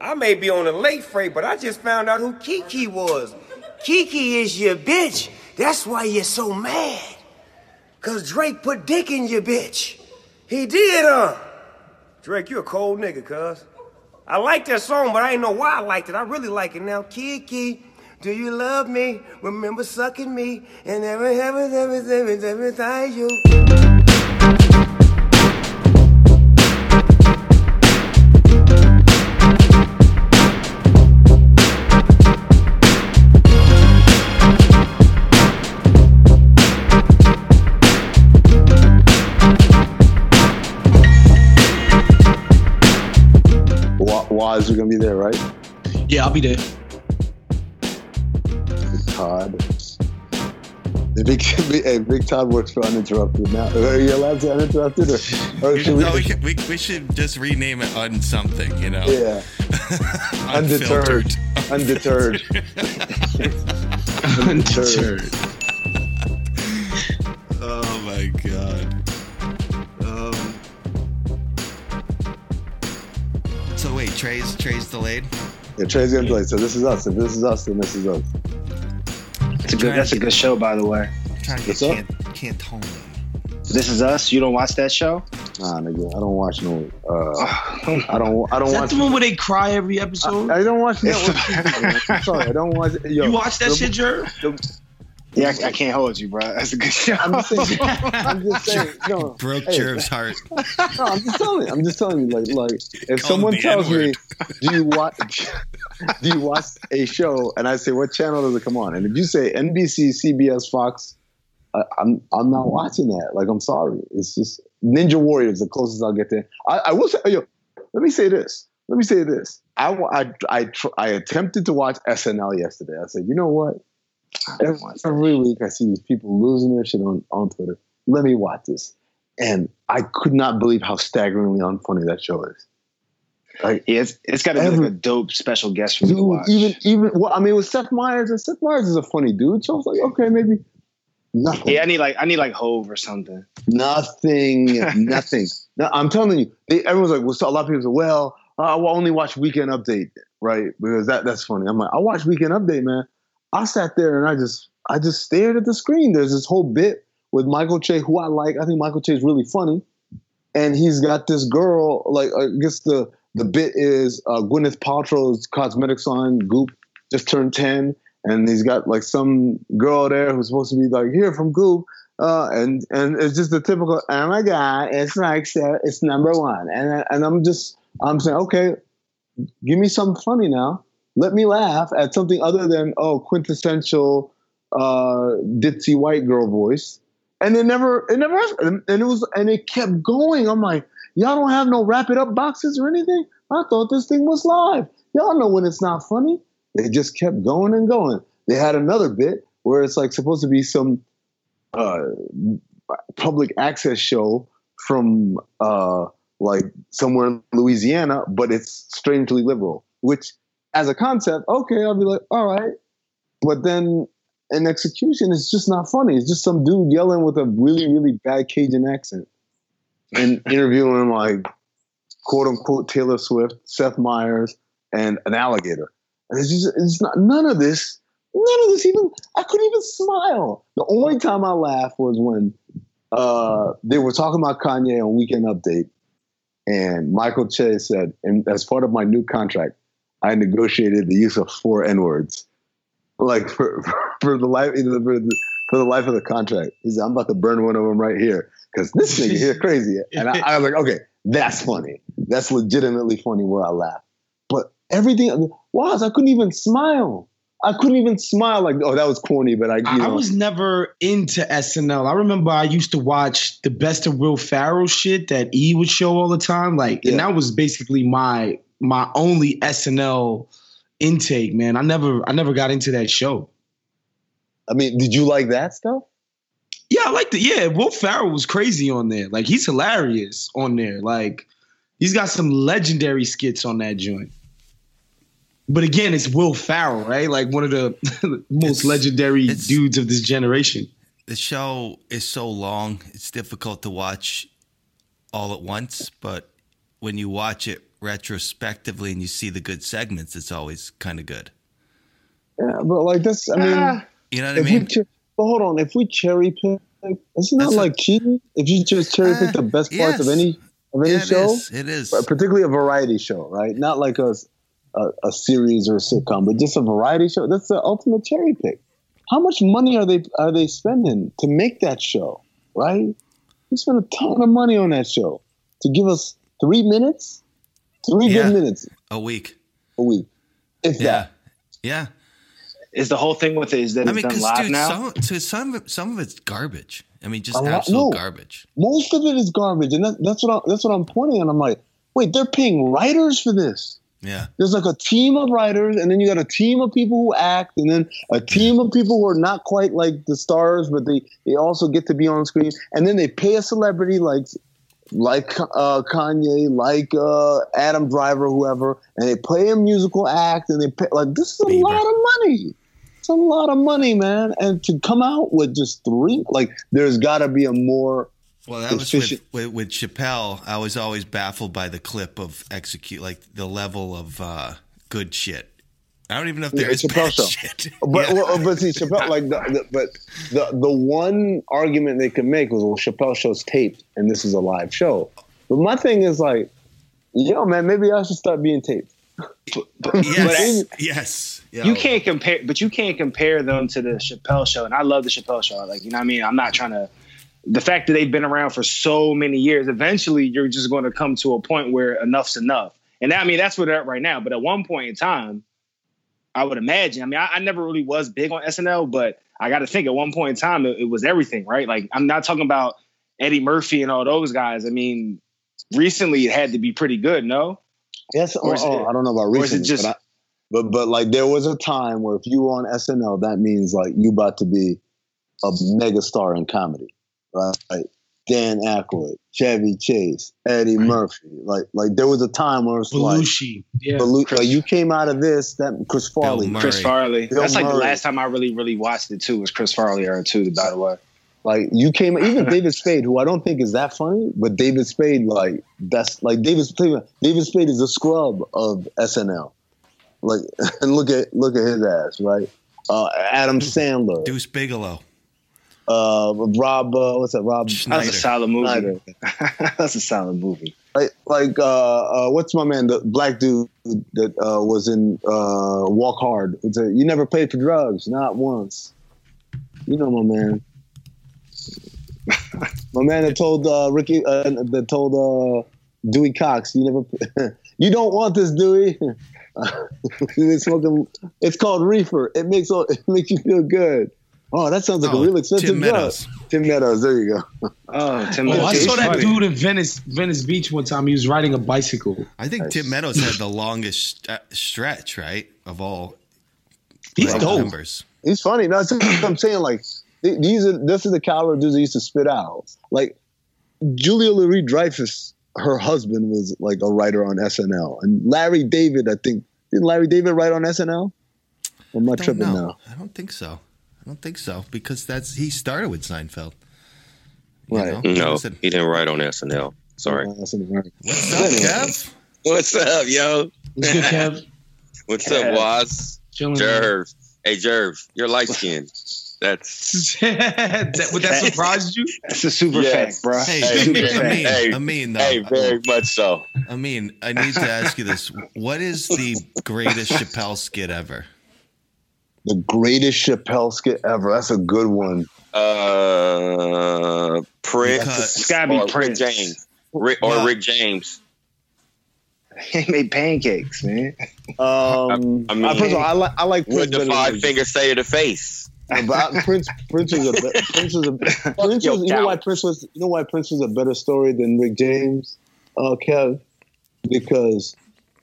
I may be on a late freight, but I just found out who Kiki was. Kiki is your bitch. That's why you're so mad. Cause Drake put dick in your bitch. He did, huh? Drake, you a cold nigga, cuz. I like that song, but I ain't know why I liked it. I really like it now. Kiki, do you love me? Remember sucking me and every, every, every, every, every time you. Wa- Wos, you're gonna be there, right? Yeah, I'll be there. Big Todd. The Big, big, hey, Big Todd works for Uninterrupted now. Uh, are you allowed to Uninterrupted? Or, or should we? no, we, can- we, we should just rename it on something, you know? yeah. Undeterred. Unfiltered. Undeterred. Undeterred. Tray's Tray's delayed. Yeah, Tray's gonna play. So this is us. If this is us, then this is us. It's a good. That's a good show, by the way. I'm trying to What's get up? can't Cantone. This is us. You don't watch that show? Nah, nigga, I don't watch no. Uh, I don't. I don't Is that watch. the one where they cry every episode? I, I don't watch network. TV. I'm sorry, I don't watch. Yo, you watch that the- shit, Jer? Yeah, I, I can't hold you, bro. That's a good show. I'm just saying. I'm just saying. No, Broke hey, Jerv's heart. No, I'm just telling you. I'm just telling you. Like, like if Call someone tells me, N-word. "Do you watch? do you watch a show?" and I say, "What channel does it come on?" and if you say NBC, CBS, Fox, I, I'm I'm not watching that. Like, I'm sorry. It's just Ninja Warrior is the closest I'll get to. I, I will say, yo, let me say this. Let me say this. I I I, tr- I attempted to watch SNL yesterday. I said, you know what? Every, every week I see these people losing their shit on, on Twitter. Let me watch this. And I could not believe how staggeringly unfunny that show is. Like, Yeah, it's, it's got to be like a dope special guest for me to watch. even even well, I mean, with Seth Meyers, and Seth Meyers is a funny dude. So I was like, okay, maybe nothing, yeah, I need like I need like Hove or something. nothing, nothing. No, I'm telling you, they, everyone's like, well, so a lot of people say, well, uh, I will only watch Weekend Update, right? Because that that's funny. I'm like, I watch Weekend Update, man. I sat there and I just I just stared at the screen. There's this whole bit with Michael Che, who I like. I think Michael Che is really funny, and he's got this girl. Like I guess the the bit is uh, Gwyneth Paltrow's cosmetics line Goop just turned ten, and he's got like some girl there who's supposed to be like here from Goop. Uh, and and it's just the typical oh my god it's like it's number one and and I'm just I'm saying okay give me something funny now let me laugh at something other than oh quintessential uh ditzy white girl voice. And it never it never and it was and it kept going. I'm like y'all don't have no wrap it up boxes or anything? I thought this thing was live. Y'all know when it's not funny. They just kept going and going. They had another bit where it's like supposed to be some uh public access show from uh like somewhere in louisiana but it's strangely liberal which as a concept, okay, I'll be like, all right. But then in execution, it's just not funny. It's just some dude yelling with a really, really bad Cajun accent and interviewing like quote unquote Taylor Swift, Seth Meyers, and an alligator. And it's just, it's not, none of this, none of this even, I couldn't even smile. The only time I laughed was when uh, they were talking about Kanye on Weekend Update. And Michael Che said, and as part of my new contract, I negotiated the use of four N words, like for, for the life for the, for the life of the contract. He said, "I'm about to burn one of them right here because this nigga here crazy." And I, I was like, "Okay, that's funny. That's legitimately funny." Where I laugh, but everything was I couldn't even smile. I couldn't even smile. Like, oh, that was corny, but I, I, know, I was never into SNL. I remember I used to watch the best of Will Ferrell shit that E would show all the time. Like, and that was basically my my only SNL intake, man. I never I never got into that show. I mean, did you like that stuff? Yeah, I like it. yeah. Will Ferrell was crazy on there. Like he's hilarious on there. Like he's got some legendary skits on that joint. But again, it's Will Ferrell, right? Like one of the most It's- legendary it's- dudes of this generation. The show is so long; it's difficult to watch all at once. But when you watch it retrospectively and you see the good segments, it's always kind of good. Yeah, but like this, I mean, Ah, You know what I mean? we, cher- but hold on, if we cherry pick, isn't that That's a- like cheating? If you just cherry pick Uh, the best parts of any of any Yeah, it show, is. It is. Particularly a variety show, right? Not like a, a a series or a sitcom, but just a variety show. That's the ultimate cherry pick. How much money are they are they spending to make that show? Right? We spent a ton of money on that show to give us three minutes, three Yeah. good minutes A week. a week, if Yeah. that. Yeah. is the whole thing with it is that I it's mean, done because live dude, now? some to some of some of it's garbage. I mean, just lot- absolute no. garbage. Most of it is garbage, and that, that's what I, that's what I'm pointing at. I'm like, wait, they're paying writers for this. Yeah. there's like a team of writers, and then you got a team of people who act, and then a team of people who are not quite like the stars, but they they also get to be on screen, and then they pay a celebrity like like uh, Kanye, like uh, Adam Driver, whoever, and they play a musical act, and they pay like this is a Bieber. lot of money. It's a lot of money, man, and to come out with just three, like there's got to be a more Well, that was with, with with Chappelle. I was always baffled by the clip of execute, like the level of uh, good shit. I don't even know if Yeah, there is it's Chappelle bad show. shit. But Yeah. well, but see, Chappelle like the, the but the the one argument they could make was well, Chappelle show's taped and this is a live show. But my thing is like, yo, man, maybe I should start being taped. yes, yes. Yo. you can't compare, but you can't compare them to the Chappelle show. And I love the Chappelle show. Like, you know what I mean? I'm not trying to. The fact that they've been around for so many years, eventually you're just going to come to a point where enough's enough. And I mean, that's where they're at right now. But at one point in time, I would imagine. I mean, I, I never really was big on SNL, but I got to think at one point in time, it, it was everything, right? Like, I'm not talking about Eddie Murphy and all those guys. I mean, recently it had to be pretty good, no? Yes, Or oh, it- I don't know about recently, just- but, I, but but like there was a time where if you were on SNL, that means like you about to be a mega star in comedy, right? Like Dan Aykroyd, Chevy Chase, Eddie Murphy, like like there was a time where it's like, Belushi. Yeah. Belu- like you came out of this, that Chris Farley, Chris Farley. Bill That's like the last time I really, really watched it too. Was Chris Farley era too? By the way, Like you came, even David Spade, who I don't think is that funny, but David Spade, like that's like David Spade. David Spade is a scrub of SNL. Like, and look at look at his ass, right? Uh, Adam Sandler, Deuce Bigalow. Uh, Rob, uh, what's that? Rob Schneider. that's a solid movie. That's a solid movie. Like, like uh, uh, what's my man, the black dude that uh, was in uh, Walk Hard? It's a, you never paid for drugs, not once. You know my man. my man that told uh, Ricky, uh, that told uh, Dewey Cox, you never, you don't want this, Dewey. He's smoking. It's called reefer. It makes all- it makes you feel good. Oh, that sounds like Oh, a real expensive Tim drug. Meadows. Tim Meadows. There you go. Oh, Tim. Oh, I saw that Funny. dude in Venice, Venice Beach one time. He was riding a bicycle. I think Tim Meadows had the longest st- uh, stretch, right, of all He's like, dope. members. He's funny. No, that's what I'm saying. Like these are this is the caliber of dudes that used to spit out. Like Julia Louis Dreyfus, her husband was like a writer on SNL, and Larry David. I think didn't Larry David write on SNL? I'm I don't tripping know. now. I don't think so. I don't think so because that's he started with Seinfeld. You Right. know? No, was he didn't write on SNL. Sorry. Oh, SNL, right. What's up, Kev? What's up, yo? What's good, Kev? What's Yeah. up, Wos? Jerv. Hey, Jerv, you're light skinned. That's that, would that surprise you? That's a super Yes. fact, bro. Hey, Hey, Amin, hey, Amin, hey, Amin, though. hey, very much so. Amin, I need to ask you this: What is the greatest Chappelle skit ever? The greatest Chappelle skit ever. That's a good one. Uh, Prince. Because- It's gotta be Prince. Rick James. Rick, or What? Rick James. He made pancakes, man. Um, I mean- uh, first of all, I like I like Prince What the five Rick fingers say to the face? But I- Prince, Prince was a be- Prince was a Prince was, you know why. Prince was you know why Prince was a better story than Rick James, uh, Kev, because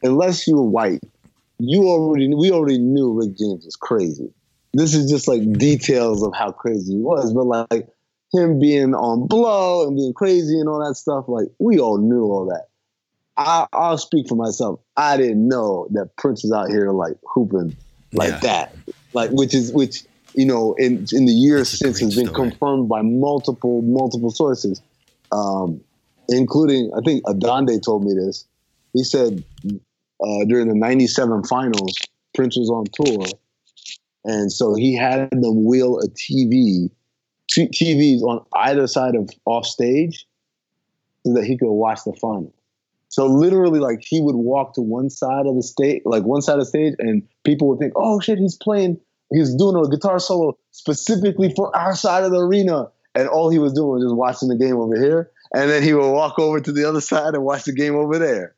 unless you were white, you already we already knew Rick James was crazy. This is just like details of how crazy he was, but like him being on blow and being crazy and all that stuff, like we all knew all that. I, I'll speak for myself. I didn't know that Prince was out here like hooping like Yeah. that, like which is which you know in in the years since has been story. confirmed by multiple multiple sources. Um, including I think Adonde told me this. He said uh, during the '97 finals, Prince was on tour, and so he had them wheel a TV, TVs on either side of off stage, so that he could watch the final. So literally, like he would walk to one side of the stage, like one side of the stage, and people would think, "Oh shit, he's playing, he's doing a guitar solo specifically for our side of the arena." And all he was doing was just watching the game over here, and then he would walk over to the other side and watch the game over there.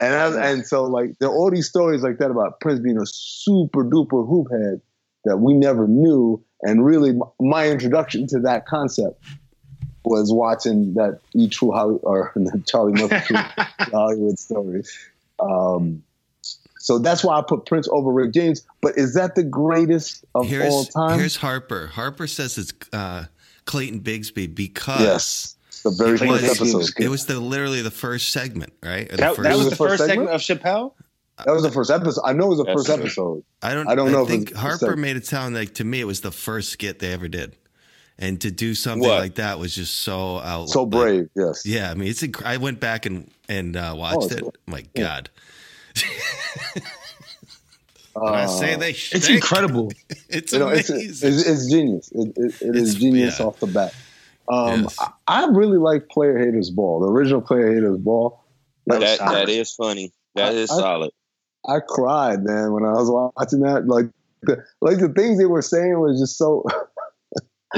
And I, and so like there are all these stories like that about Prince being a super duper hoop head that we never knew, and really my introduction to that concept was watching that E True Holly or the Charlie Murphy True Hollywood stories. Um, so that's why I put Prince over Rick James. But is that the greatest of all time? here's Harper. Harper says it's uh, Clayton Bigsby because yes, the very Clayton first Bigsby was episode. it was the literally the first segment, right? That, first- that was the the first first segment? segment of Chappelle. That was the first episode. I know it was the That's first good. episode. I don't. I don't know if think it's- Harper made it sound like to me it was the first skit they ever did, and to do something What? like that was just so out. So like- brave, yes. yeah, I mean, it's. Inc- I went back and and uh, watched it's it. cool. My Yeah. God. When I say Uh, they, It's incredible. It's you know, it's, amazing. it's, it's genius. It, it, it is It's- genius yeah. off the bat. Um, Yes. I, I really like Player Haters Ball, the original Player Haters Ball. Like, That I, that is funny. That is I- solid. I cried, man, when I was watching that. Like, the, like the things they were saying was just so.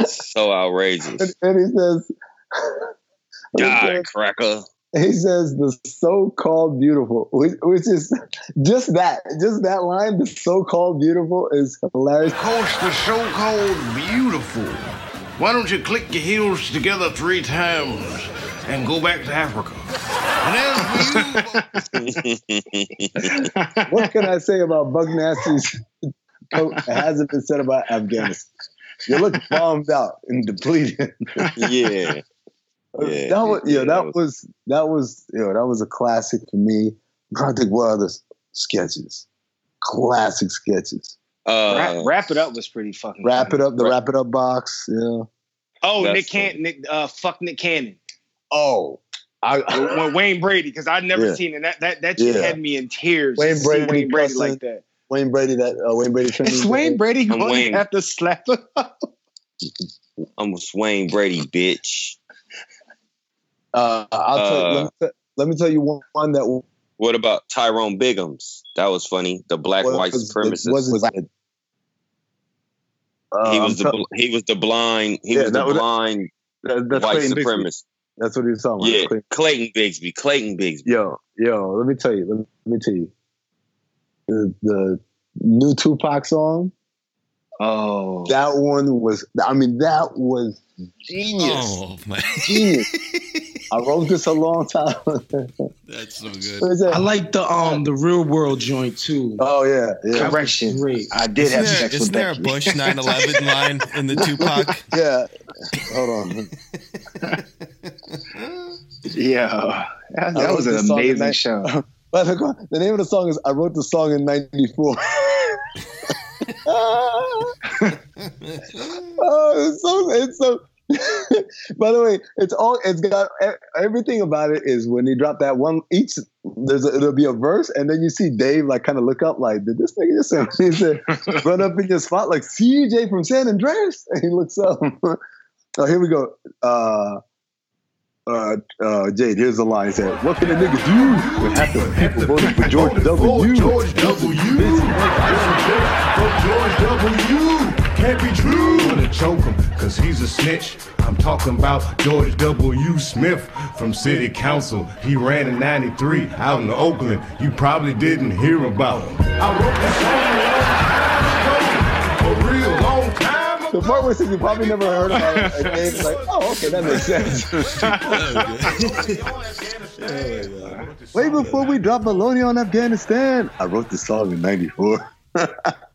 So outrageous. and, and he says, he God, says, cracker. he says the so-called beautiful, which, which is just that, just that line. The so-called beautiful is hilarious. Coach, the so called beautiful. Why don't you click your heels together three times and go back to Africa? And as for you, what can I say about Buck Nasty's coat that hasn't been said about Afghanistan? You look bombed out and depleted. yeah. Yeah, that was, yeah, yeah, that that was, was- that was, you know, that was a classic for me. I'm trying to think what other sketches, classic sketches. Uh, wrap, wrap it up was pretty fucking. Wrap funny. it up, the wrap it up box. Yeah. Oh, That's Nick funny. Cannon. Nick, uh, fuck Nick Cannon. Oh, I, when Wayne Brady, because I'd never Yeah. seen it. That that that shit Yeah. had me in tears. Wayne Brady Wayne Brady cussing. like that. Wayne Brady, that uh, Wayne Brady training. It's Wayne Brady I'm going Wayne. to have to slap him. I'm with Wayne Brady, bitch. Uh, I'll tell you, let, me, let me tell you one, one that What about Tyrone Biggums? That was funny. The black white was, supremacist. was, uh, he was I'm the he was the blind he Yeah, was the was- blind that- that's white Clayton Bigsby. supremacist. That's what he was talking about. Yeah, Clayton- Clayton Bigsby. Clayton Bigsby. Yo, yo, let me tell you. Let me, let me tell you. The, the new Tupac song, Oh, that one was, I mean, that was genius. Oh man, Genius. I wrote this a long time. that's so good. That? I like the um the real world joint too. oh, yeah. yeah. correction. Great. I did Isn't have there, sex isn't with there a Bush 9/11 line in the Tupac? Yeah. Hold on. Yeah, that, that was an this song amazing show. But the, the name of the song is I wrote the song in 94. oh, it's so, it's so. By the way, it's all it's got. Everything about it is when he dropped that one. Each there's a, it'll be a verse, and then you see Dave like kind of look up, like, did this nigga just say? He said, run up in your spot like CJ from San Andreas, and he looks up. oh, here we go. Uh, uh, uh, Jade, here's the line. He said, "What can a nigga do when half the people voted for George W?" George W. Fuck George W. Can't be true. I'm gonna choke him, cause he's a snitch. I'm talking about George W. Smith from City Council. He ran in 93 out in Oakland. You probably didn't hear about him. I wrote this song a real long time ago. The part where it says you probably never heard about it, and Dave's like, "Oh, okay, that makes sense." Way before we dropped Maloney on Afghanistan, I wrote the song in '94.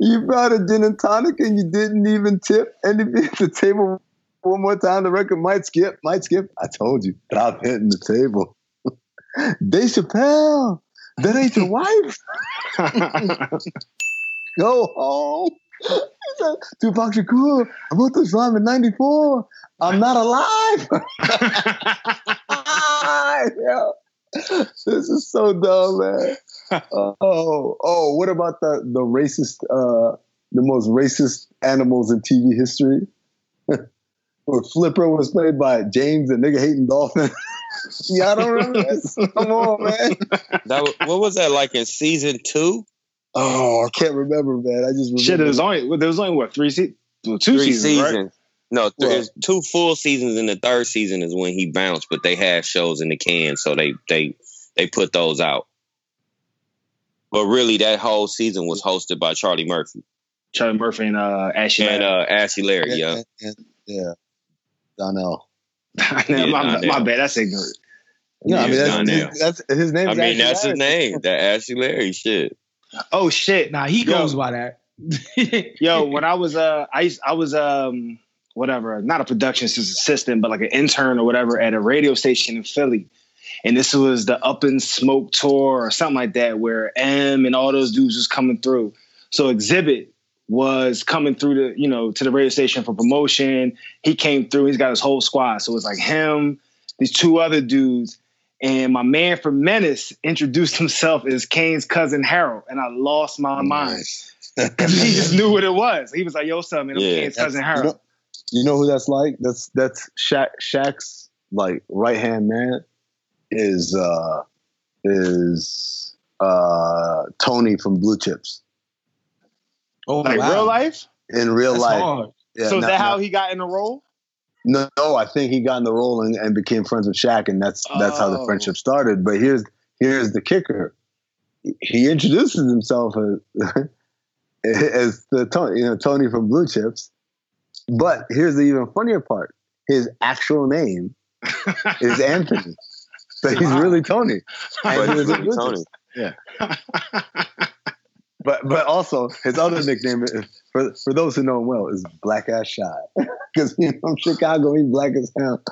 you brought a gin and tonic and you didn't even tip. And if you hit the table one more time, the record might skip, might skip. I told you, stop hitting the table. Dave Chappelle, that ain't your wife. Go home. Tupac Shakur, I wrote this rhyme in '94. I'm not alive. Yo, this is so dumb, man. Oh, oh, what about the the racist, uh, the most racist animals in TV history? Where Flipper was played by James, the nigga hating dolphin. yeah, I don't remember this. Come on, man. That what was that like in season two? Oh, I can't remember, man. I just remember. Shit, there was only there was only what three se- two Three seasons, right? No, there's Well- two full seasons, and the third season is when he bounced. But they had shows in the can, so they they they put those out. But really, that whole season was hosted by Charlie Murphy Charlie Murphy and uh, Ashley. and Larry. uh, Ashy Larry. yeah, Yeah, and- and- yeah. Donnell. my, yeah, my Donnell. bad, that's ignorant. No, I mean Yeah, that's, Donnell. his, that's his name. I mean actually that's his name. That Ashy Larry shit. Oh shit! Nah, he Yo. goes by that. Yo, when I was uh, I used, I was um, whatever, not a production assistant, but like an intern or whatever at a radio station in Philly, and this was the Up in Smoke tour or something like that, where M and all those dudes was coming through. So Xzibit was coming through the, you know, to the radio station for promotion. He came through. He's got his whole squad. So it was like him, these two other dudes, and my man from Menace introduced himself as Kane's cousin Harold, and I lost my mind. he just knew what it was. He was like, "Yo, son, man, I'm Yeah, Kane's cousin You Harold." know, you know who that's like? That's that's Shaq. Shaq's like right hand man is uh is uh Tony from Blue Chips Oh, like wow. real life. in real That's life. hard. Yeah, so is not- that how not- he got in the role? No, no, I think he got in the role and, and became friends with Shaq, and that's that's how the Oh. friendship started. But here's here's the kicker: he introduces himself as, as the Tony, you know, Tony from Blue Chips. But here's the even funnier part: his actual name is Anthony, so he's really Tony. But he was in Blue Tony. Chips. But but also his other nickname is, for for those who know him well is Black Ass Shy because he's from Chicago. He's black as hell.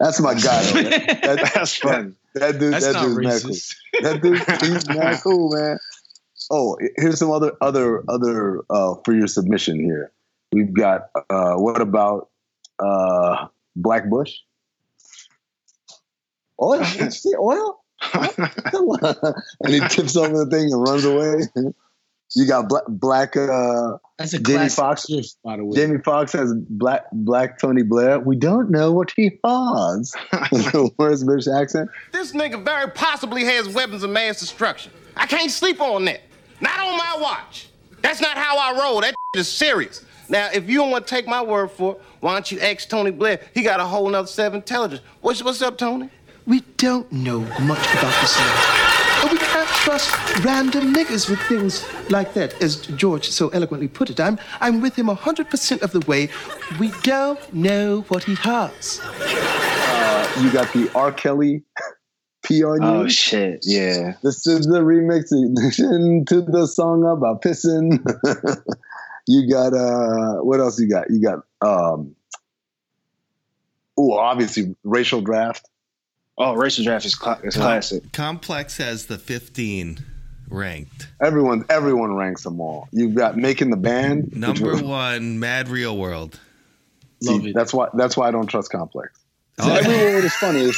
That's my guy. That, That's fun. that dude. That's that dude's mad cool. That dude. He's mad cool, man. Oh, here's some other other other uh, for your submission here. We've got uh, what about uh, Black Bush? Oil? Did you say oil? And he tips over the thing and runs away. You got black, black uh, That's a Jamie classic Foxx. gift, by the way. Jamie Foxx has black black Tony Blair. We don't know what he has. the worst British accent. This nigga very possibly has weapons of mass destruction. I can't sleep on that. Not on my watch. That's not how I roll. That is serious. Now, if you don't want to take my word for it, why don't you ask Tony Blair? He got a whole nother set of intelligence. What's, what's up, Tony? We don't know much about the South. But we can't trust random niggas with things like that, as George so eloquently put it. I'm, I'm with him 100% of the way. We don't know what he has. Uh, you got the R. Kelly P on you. Oh shit! Yeah. This is the remix to the song about pissing. you got uh what else you got? You got um oh obviously racial draft. Oh, racial draft is, cla- is classic. Complex has the 15 ranked. Everyone everyone ranks them all. You've got making the band. Number one, Mad Real World. see, Love it. That's why that's why I don't trust Complex. Oh, Everyone was funny,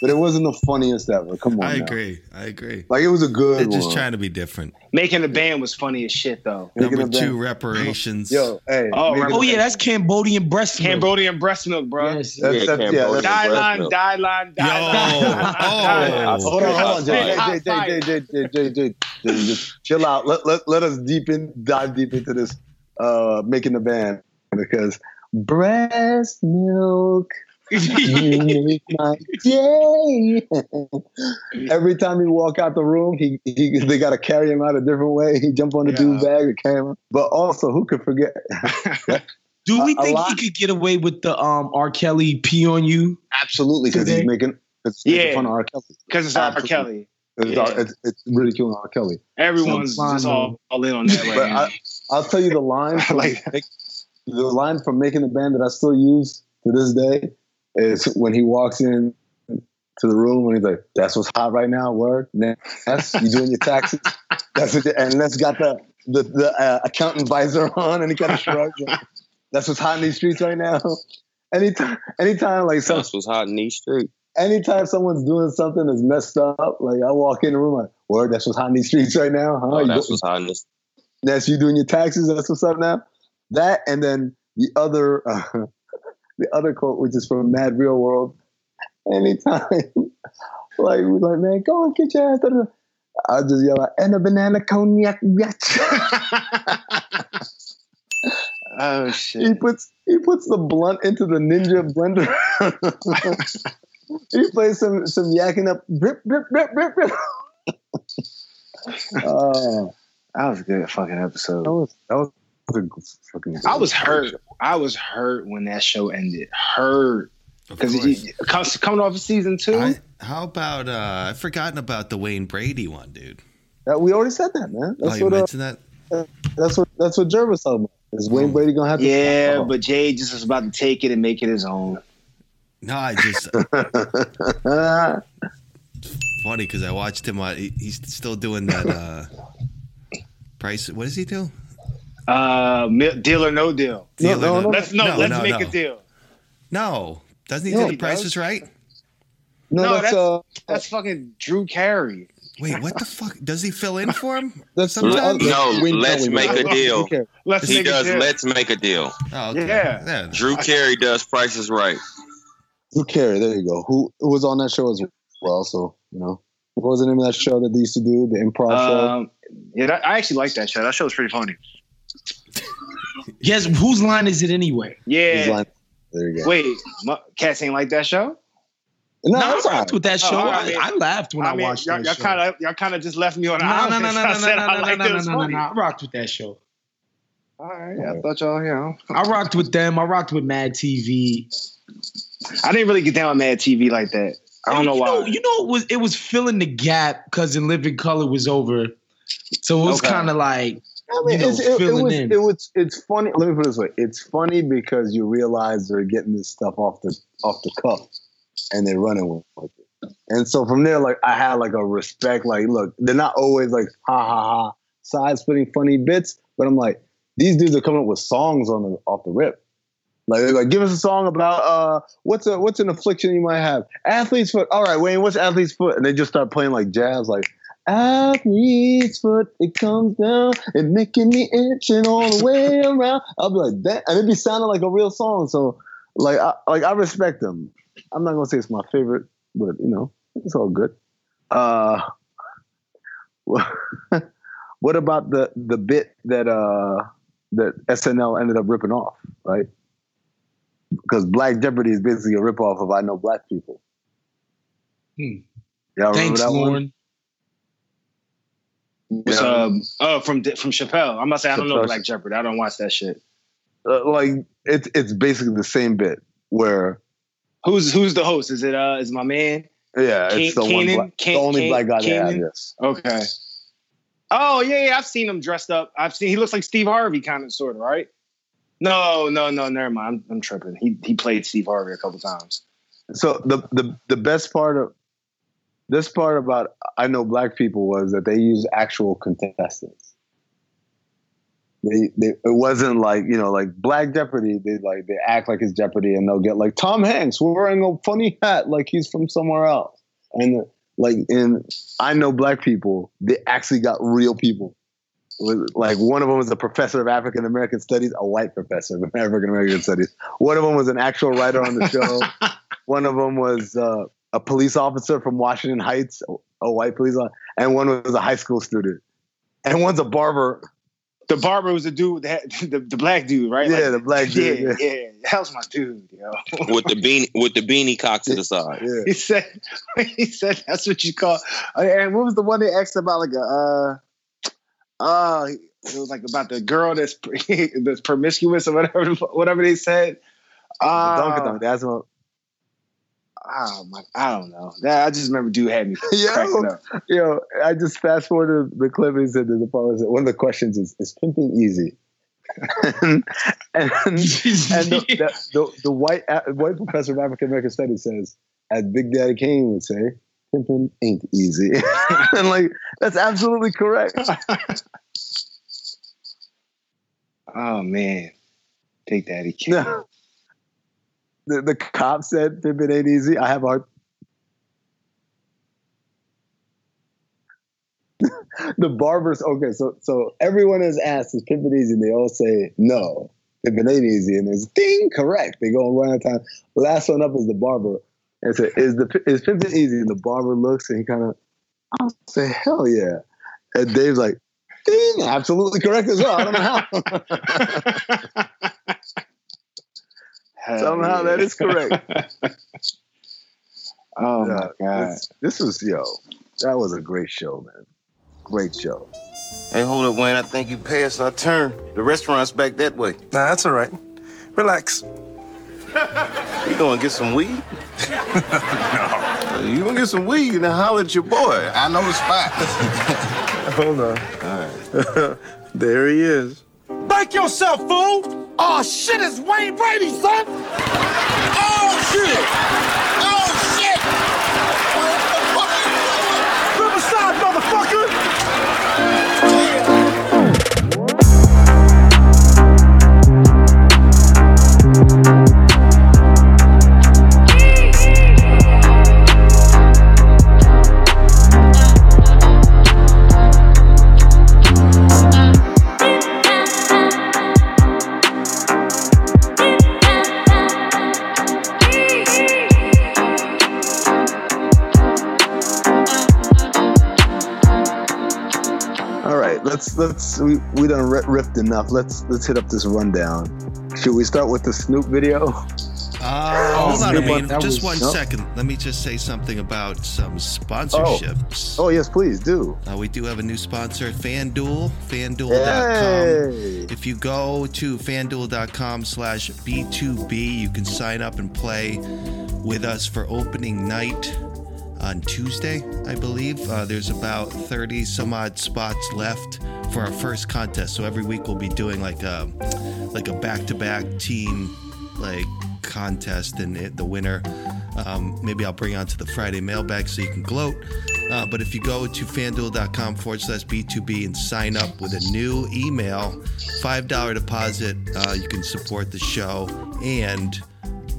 but it wasn't the funniest ever. Come on. I now. agree. I agree. Like it was a good They're just one. trying to be different. Making the band was funny as shit though. Making Number a two, reparations. Yo, hey. Oh, Making right. Oh yeah, that's Cambodian breast milk. Cambodian breast milk, bro. Yes. That's, Yeah, that's, yeah, Cambodian. that's, Die breast line, milk. die line, die Yo. line. Oh. Hold on, hold on, Jay, Hot Jay, Jay, fire. Jay, Jay, Jay, Jay, Jay, Jay, just chill out. Let, let, let us deep in, dive deep into this, uh, making the band because breast milk, you make my day. Every time he walk out the room, he, he they got to carry him out a different way. He jump on the dude bag and carry him. But also, who could forget? Do we A- a think lot- he could get away with the um R. Kelly pee on you? Absolutely, because he's making it's Yeah. fun of R. Kelly. Because it's R. Absolutely. Kelly. It's, Yeah. it's, it's ridiculing R. Kelly. Everyone's Some just all, all in on that right But now. I, I'll tell you the line. Like- the line from making the band that I still use to this day is when he walks in to the room and he's like, "That's what's hot right now." Word, that's you doing your taxes? That's what. And Ness got the the the uh, accountant visor on, and he kind of shrugs. like, That's what's hot in these streets right now. Anytime, anytime, like some, That's what's hot in these streets. anytime someone's doing something that's messed up, like I walk in the room, like, word, that's what's hot in these streets right now, huh? Oh, that's go- what's hot in this. that's you doing your taxes. That's what's up now. That and then the other, uh, the other quote, which is from Mad Real World. Anytime, like we're like, man, go and get your ass. da, da, da." I just yell out, and a banana cognac, bitch. Oh he shit. puts he puts the blunt into the ninja blender. he plays some some yakking up, rip, rip, rip, rip, rip. Oh, That was a good fucking episode. that was that was a good fucking. I was hurt. I was hurt when that show ended. Hurt because course. coming off of season two. I, how about uh I've forgotten about the Wayne Brady one, dude. That, we already said that, man. Oh, That's you what uh, mentioned that? that's what that's what Jervis talking about. Is Wayne Brady gonna have to? yeah, but Jay just was about to take it and make it his own. No, I just but funny because I watched him. On, he, he's still doing that. uh Price. What does he do? Uh, deal or no deal. No, Deal or no, no. Let's no, let's no, make no. a deal. No, doesn't he No, do he the Price does. is Right? no, No, that's, that's- uh, That's fucking Drew Carey. Wait, what the fuck? Does he fill in for him? that's Sometimes- No, let's make a deal. Okay. Let's He make does. a deal. Let's make a deal. Oh, okay. Yeah. Drew Carey does prices right. Who cares? There you go. Who, who was on that show as well? So you know, what was the name of that show that they used to do? The improv show. Um, yeah, that, I actually like that show. That show was pretty funny. Yes, whose line is it anyway? Yeah. there you go. Wait, mu- cats ain't like that show. no, No, I that's all rocked with that oh, show. Oh, I I, mean- I laughed when I, I mean, watched y'all, that y'all show. kind of y'all kind of just left me on the no, no, island. no, no, I no, no, said no, I no, liked no, it. It no, was no, no, funny. no. I rocked with that show. All right, I thought y'all, you know, I rocked with them. I rocked with Mad TV. I didn't really get down with Mad TV like that. I don't know you why. Know, you know, it was it was filling the gap because In Living Color was over, so it was Okay. kind of like I mean, you know, it's, it, it was, in. it was, it's funny. Let me put it this way: it's funny because you realize they're getting this stuff off the off the cuff, and they're running with it. And so from there, like I had like a respect. Like, look, they're not always like ha ha ha side splitting funny bits, but I'm like, these dudes are coming up with songs on the off the rip. Like, they're like, give us a song about uh, what's a what's an affliction you might have? Athlete's foot. All right, Wayne, what's athlete's foot? And they just start playing like jazz, like athlete's foot. It comes down and making me itching all the way around. I'll be like that, and it'd be sounding like a real song. So, like, I, like I respect them. I'm not gonna say it's my favorite, but you know, it's all good. Uh, what about the the bit that uh that SNL ended up ripping off, right? Because Black Jeopardy is basically a ripoff of I Know Black People. Hmm. Y'all remember thanks, that one? Yeah. um, oh, from from Chappelle. I'm about to say I don't know. Black Jeopardy. I don't watch that shit. Uh, like it's it's basically the same bit where Who's who's the host? Is it uh is my man? yeah, Ke- it's the one black, the only black guy they have. Yes. Okay. Oh yeah, yeah, I've seen him dressed up. I've seen he looks like Steve Harvey, kind of, sort of, right? No, no, no, never mind. I'm, I'm tripping. He he played Steve Harvey a couple times. So the the the best part of this part about I know black people was that they used actual contestants. They, they it wasn't like you know like Black Jeopardy. They like they act like it's Jeopardy and they'll get like Tom Hanks wearing a funny hat like he's from somewhere else. And like in I know black people, they actually got real people. Like one of them was a professor of African American studies, a white professor of African American studies. One of them was an actual writer on the show. One of them was uh, a police officer from Washington Heights, a, a white police officer, and one was a high school student. And one's a barber. The barber was the dude that the, the black dude, right? Yeah, the black dude, Yeah, yeah. yeah, that was my dude, yo. with the beanie with the beanie cock to the side. Yeah. He said, he said that's what you call. And what was the one they asked about? Like a, uh, uh, it was like about the girl that's that's promiscuous or whatever, whatever they said. Uh, Donkadonk, that's what. Oh my, I don't know. That I just remember dude had me Yo. cracking up. Yo, I just fast forwarded the clip and said the was one of the questions is is pimping easy? and and, and the, the, the, the white uh, white professor of African American studies says, as Big Daddy Kane would say, pimping ain't easy. and like that's absolutely correct. Oh man, Big Daddy Kane. No. The, the cop said Pimpin' ain't easy. I have a hard. the barbers. Okay, so so everyone is asked is Pimpin' easy, and they all say no. Pimpin' ain't easy, and it's ding correct. They go one at a time. Last one up is the barber, and say is the is Pimpin' easy? And the barber looks and he kind of, I'll say hell yeah, and Dave's like, ding, absolutely correct as well. I don't know how. Somehow that is correct. oh Yeah, my god. This, this was yo. That was a great show, man. Great show. Hey, hold up, Wayne. I think you passed our turn. The restaurant's back that way. Nah, that's all right. Relax. You going to get some weed? no. You going to get some weed and then holler at your boy. I know the spot. Hold on. All right. there he is. Back yourself, fool! Oh shit, it's Wayne Brady, son! Oh shit! Let's let's we we done ri- ripped enough. Let's let's hit up this rundown. Should we start with the Snoop video? Uh, hold on a Snoop, minute. Just was- one no? second. Let me just say something about some sponsorships. Oh yes, please do. Uh, we do have a new sponsor, FanDuel, fanduel.com. Hey. If you go to fanduel.com slash B2B, you can sign up and play with us for opening night on Tuesday, I believe. Uh, there's about 30 some odd spots left for our first contest. So every week we'll be doing like a like a back-to-back team like contest and it, the winner um, maybe I'll bring onto the Friday mailbag so you can gloat. Uh, but if you go to fanduel.com forward slash B2B and sign up with a new email, $5 deposit, uh, you can support the show and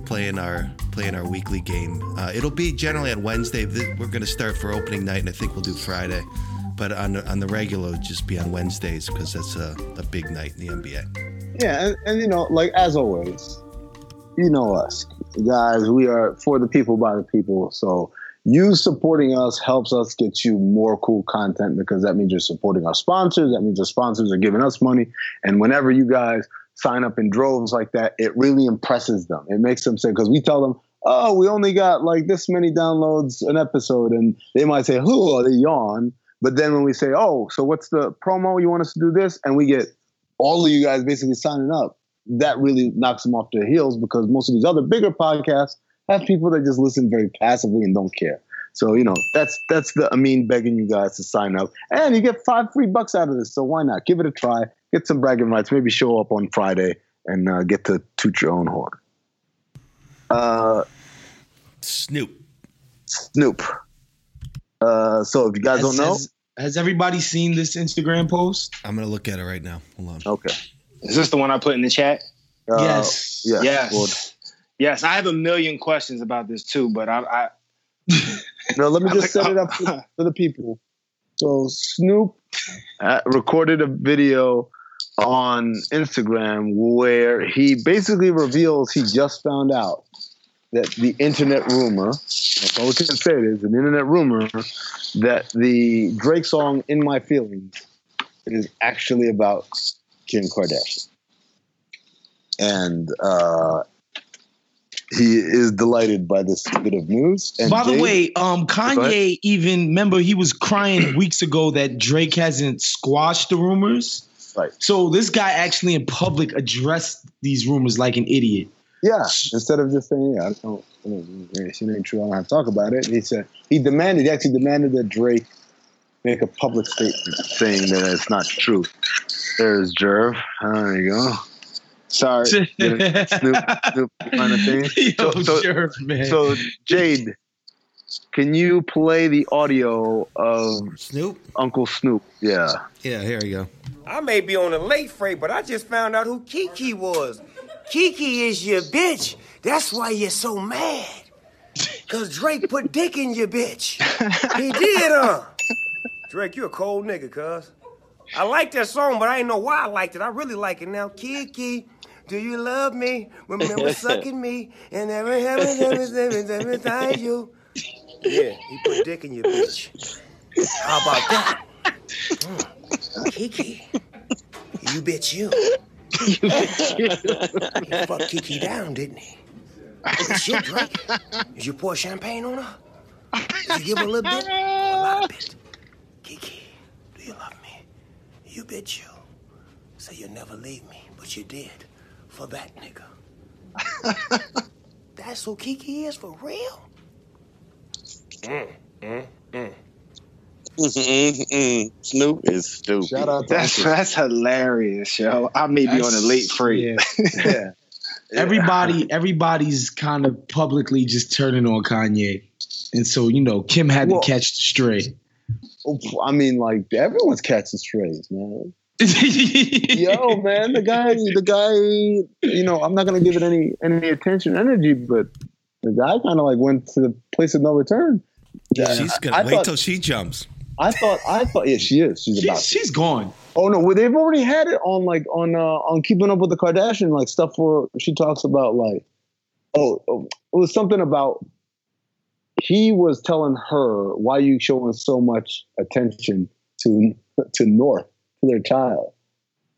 play in our play in our weekly game. Uh, it'll be generally on Wednesday. We're going to start for opening night, and I think we'll do Friday. But on the, on the regular, just be on Wednesdays because that's a, a big night in the NBA. Yeah, and, and you know, like as always, you know us guys. We are for the people by the people. So you supporting us helps us get you more cool content because that means you're supporting our sponsors. That means our sponsors are giving us money. And whenever you guys sign up in droves like that, it really impresses them. It makes them say because we tell them. Oh, we only got like this many downloads an episode, and they might say, "Oh, they yawn." But then when we say, "Oh, so what's the promo? You want us to do this?" and we get all of you guys basically signing up, that really knocks them off their heels because most of these other bigger podcasts have people that just listen very passively and don't care. So you know that's that's the Amin begging you guys to sign up, and you get five free bucks out of this. So why not give it a try? Get some bragging rights. Maybe show up on Friday and uh, get to toot your own horn. Uh, Snoop. Snoop. Uh, so if you guys Has- don't know, has, has everybody seen this Instagram post? I'm going to look at it right now. Hold on. okay. Is this the one I put in the chat? Uh, yes. Yes. Yes. Well, Yes, I have a million questions about this too, but I, I No, let me just like, set it up for, for the people. So Snoop uh, recorded a video on Instagram where he basically reveals he just found out that the internet rumor, that's all we can say it is an internet rumor, that the Drake song "In My Feelings" is actually about Kim Kardashian, and uh, he is delighted by this bit of news. And By the Jay- way, um, Kanye even remember he was crying weeks ago that Drake hasn't squashed the rumors. Right. So this guy actually in public addressed these rumors like an idiot. Yeah, instead of just saying, "Yeah, I don't, I don't it ain't true. I don't have to talk about it." He said he demanded, he actually demanded that Drake make a public statement saying that it's not true. There's Jerv. Ah, there you go. sorry. Snoop, Snoop kind of thing. Yo, So- so- sure, man. So Jade, can you play the audio of Snoop? Uncle Snoop? Yeah. Yeah, here we go. I may be on a late freight, but I just found out who Kiki was. Kiki is your bitch. That's why you're so mad. Cause Drake put dick in your bitch. He did, huh? Drake, you a cold nigga, cuz. I like that song, but I ain't know why I liked it. I really like it now. Kiki, do you love me? Remember sucking me and every every every every every time you. Yeah, he put dick in your bitch. How about that? Mm. Kiki, you bitch you. You bitch, he fucked Kiki down, didn't he? Good shit, Drake. Did you pour champagne on her? Did you give her a little bit? Or a lot of bit? Kiki, do you love me? You bitch you. Say you'll never leave me, but you did. For that nigga. That's who Kiki is for real? Mm, mm, mm. Mm-mm-mm. Snoop is stupid. Shout out to That's Uncle. that's hilarious, yo. I may be on a That's- late freight. yeah. Yeah. Everybody, everybody's kind of publicly just turning on Kanye, and so you know Kim had Well- to catch the stray. I mean, like everyone's catching strays, man. Yo, man, the guy, the guy, you know, I'm not gonna give it any any attention, energy, but the guy kind of like went to the place of no return. Yeah, she's gonna I wait thought- till she jumps. I thought, I thought, yeah, she is. She's about. she's, she's gone. Oh no, well, they've already had it on like on uh on Keeping Up with the Kardashian, like stuff where she talks about like, oh, oh, it was something about he was telling her why you showing so much attention to to North to their child,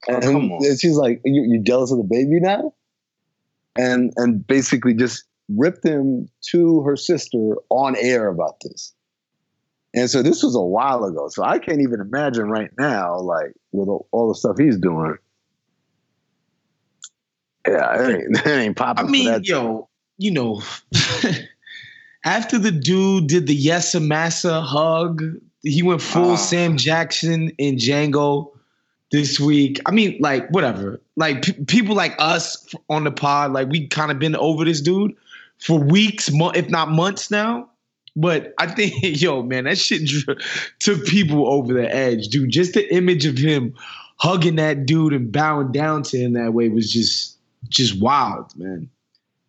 and, Oh, come on. and she's like, you, "You're jealous of the baby now," and and basically just ripped him to her sister on air about this. And so this was a while ago. So I can't even imagine right now, like with all, the stuff he's doing. Yeah, it ain't, it ain't popping. I mean, that. yo, you know, after the dude did the Yes Massa hug, he went full Ah. Sam Jackson in Django this week. I mean, like, whatever. Like, p- people like us on the pod, like, we kind of been over this dude for weeks, mo- if not months now. But I think, yo, man, that shit took people over the edge, dude. Just the image of him hugging that dude and bowing down to him that way was just, just wild, man.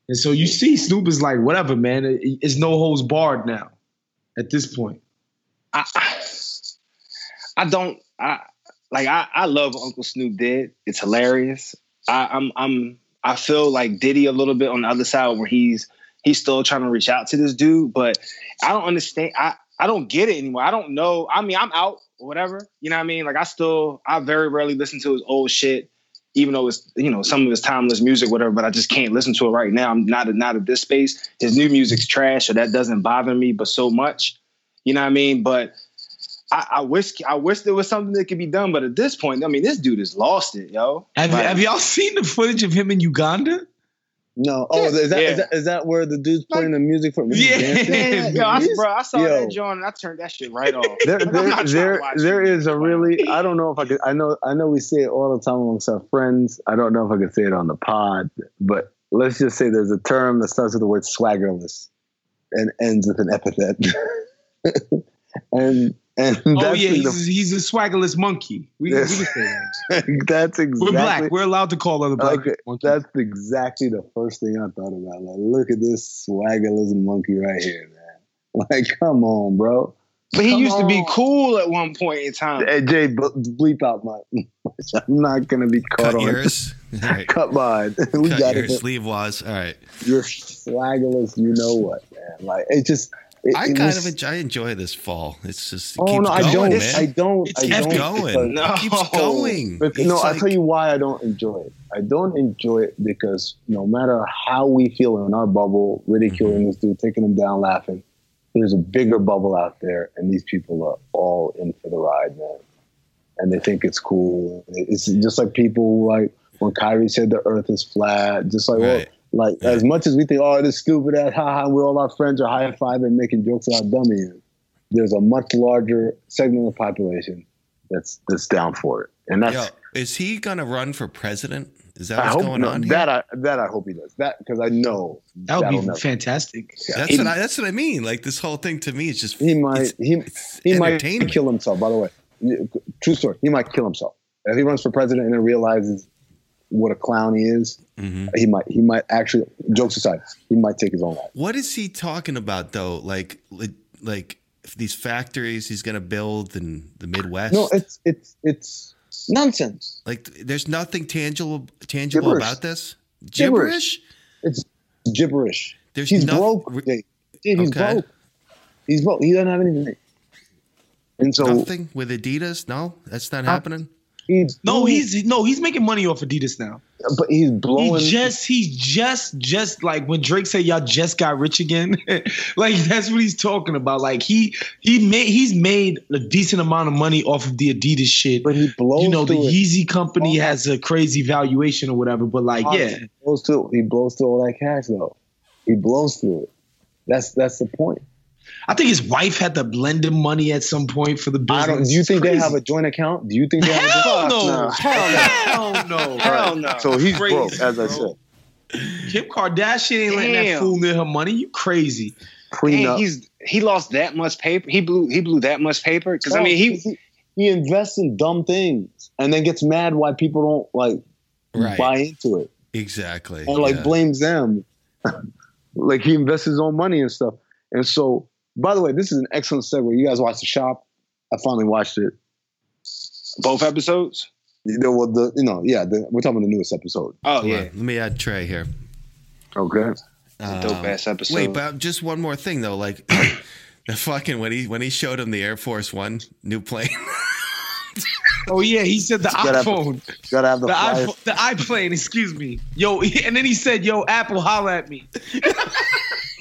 And so you see, Snoop is like, whatever, man. It's no holds barred now. At this point, I, I don't I like I, I love Uncle Snoop did. It's hilarious. I, I'm I'm I feel like Diddy a little bit on the other side where he's he's still trying to reach out to this dude, but I don't understand. I I don't get it anymore. I don't know. I mean, I'm out whatever. You know what I mean? Like I still I very rarely listen to his old shit, even though it's you know some of his timeless music, whatever. But I just can't listen to it right now. I'm not not at this space. His new music's trash, so that doesn't bother me, but so much. You know what I mean? But I, I wish I wish there was something that could be done. But at this point, I mean, this dude has lost it, yo. have, Like, have y'all seen the footage of him in Uganda? No, oh, is that, Yeah. is that is that where the dude's playing the music for? me? Yeah. dancing? Yeah, yo, I, bro, I saw yo. that John and I turned that shit right off. There, Like, I'm there, not trying to there, watch there it. is a really. I don't know if I could. I know, I know, we say it all the time amongst our friends. I don't know if I could say it on the pod, but let's just say there's a term that starts with the word swaggerless and ends with an epithet. and and Oh that's yeah, the- he's, he's a swaggerless monkey. We, we Yes. can say that. that's exactly. We're black. We're allowed to call other black Okay, monkeys. that's exactly the first thing I thought about. Like, look at this swaggerless monkey right here, man. Like, come on, bro. But he Come used to be cool at one point in time. Hey, Jay, bleep out my. I'm not gonna be caught Cut on. yours. All right. Cut mine. we Cut got your it. sleeve was. All right. You're swaggerless. You know what, man? Like, it just. It, I it kind was- of enjoy, I enjoy this fall. It's just it Oh keeps no, I don't. man. I don't. it I don't. going. because- No. It keeps going. Bec- It's no, I'll tell you why I don't enjoy it. I don't enjoy it because no matter how we feel in our bubble, ridiculing Mm-hmm. this dude, taking him down, laughing, there's a bigger bubble out there, and these people are all in for the ride, man. And they think it's cool. It's just like people like when Kyrie said the Earth is flat, just like well, Right. like as much as we think, oh, this stupid ass, ha ha, we all our friends are high fiving and making jokes about dummy. There's a much larger segment of the population that's that's down for it, and that's Yo, is he gonna run for president Is that I what's hope going no, on here? that I that I hope he does that because I know That would be never- fantastic. That's what I, that's what I mean. Like this whole thing to me is just He might he he might kill himself. By the way, true story. He might kill himself if he runs for president and then realizes what a clown he is. Mm-hmm. He might he might actually jokes aside, he might take his own life. What is he talking about though? Like like, like these factories he's going to build in the Midwest. No, it's it's it's nonsense. like there's nothing tangible tangible Gibberish. about this. Gibberish. It's gibberish. There's he's noth- broke. Dude, he's Okay. broke. He's broke. He doesn't have anything. And so Nothing with Adidas. No, that's not happening. He's No, he's no, he's making money off Adidas now. but he's blowing. He just he's just just like when Drake said y'all just got rich again. like that's what he's talking about. Like he he made he's made a decent amount of money off of the Adidas shit. But he blows You know the it. Yeezy company has a crazy valuation or whatever. But like yeah, He blows through. He blows through all that cash though. He blows through it. That's that's the point. I think his wife had to lend him money at some point for the business. I don't. Do you It's think they have a joint account? Do you think they have? Hell a no. Nah. Hell no. Hell no. So he's Crazy, broke, as I said. Kim Kardashian ain't letting that fool near her money. You crazy. Dang, Prenup. he's he lost that much paper. He blew he blew that much paper because I mean he he he invests in dumb things and then gets mad why people don't like Right. buy into it Exactly. or like yeah. blames them. like he invests his own money and stuff. And so, by the way, this is an excellent segue. You guys watched the shop. I finally watched it. both episodes. You know, well, the you know, yeah, the, we're talking about the newest episode. Oh Hold yeah, on, Let me add Tray here. Okay. dope ass um, episode. Wait, but just one more thing though. Like the fucking when he when he showed him the Air Force One new plane. Oh yeah, he said the Gotta have- iPhone. Gotta have the, The, iPhone, the iPlane, excuse me. Yo, and then he said, "Yo, Apple, holla at me."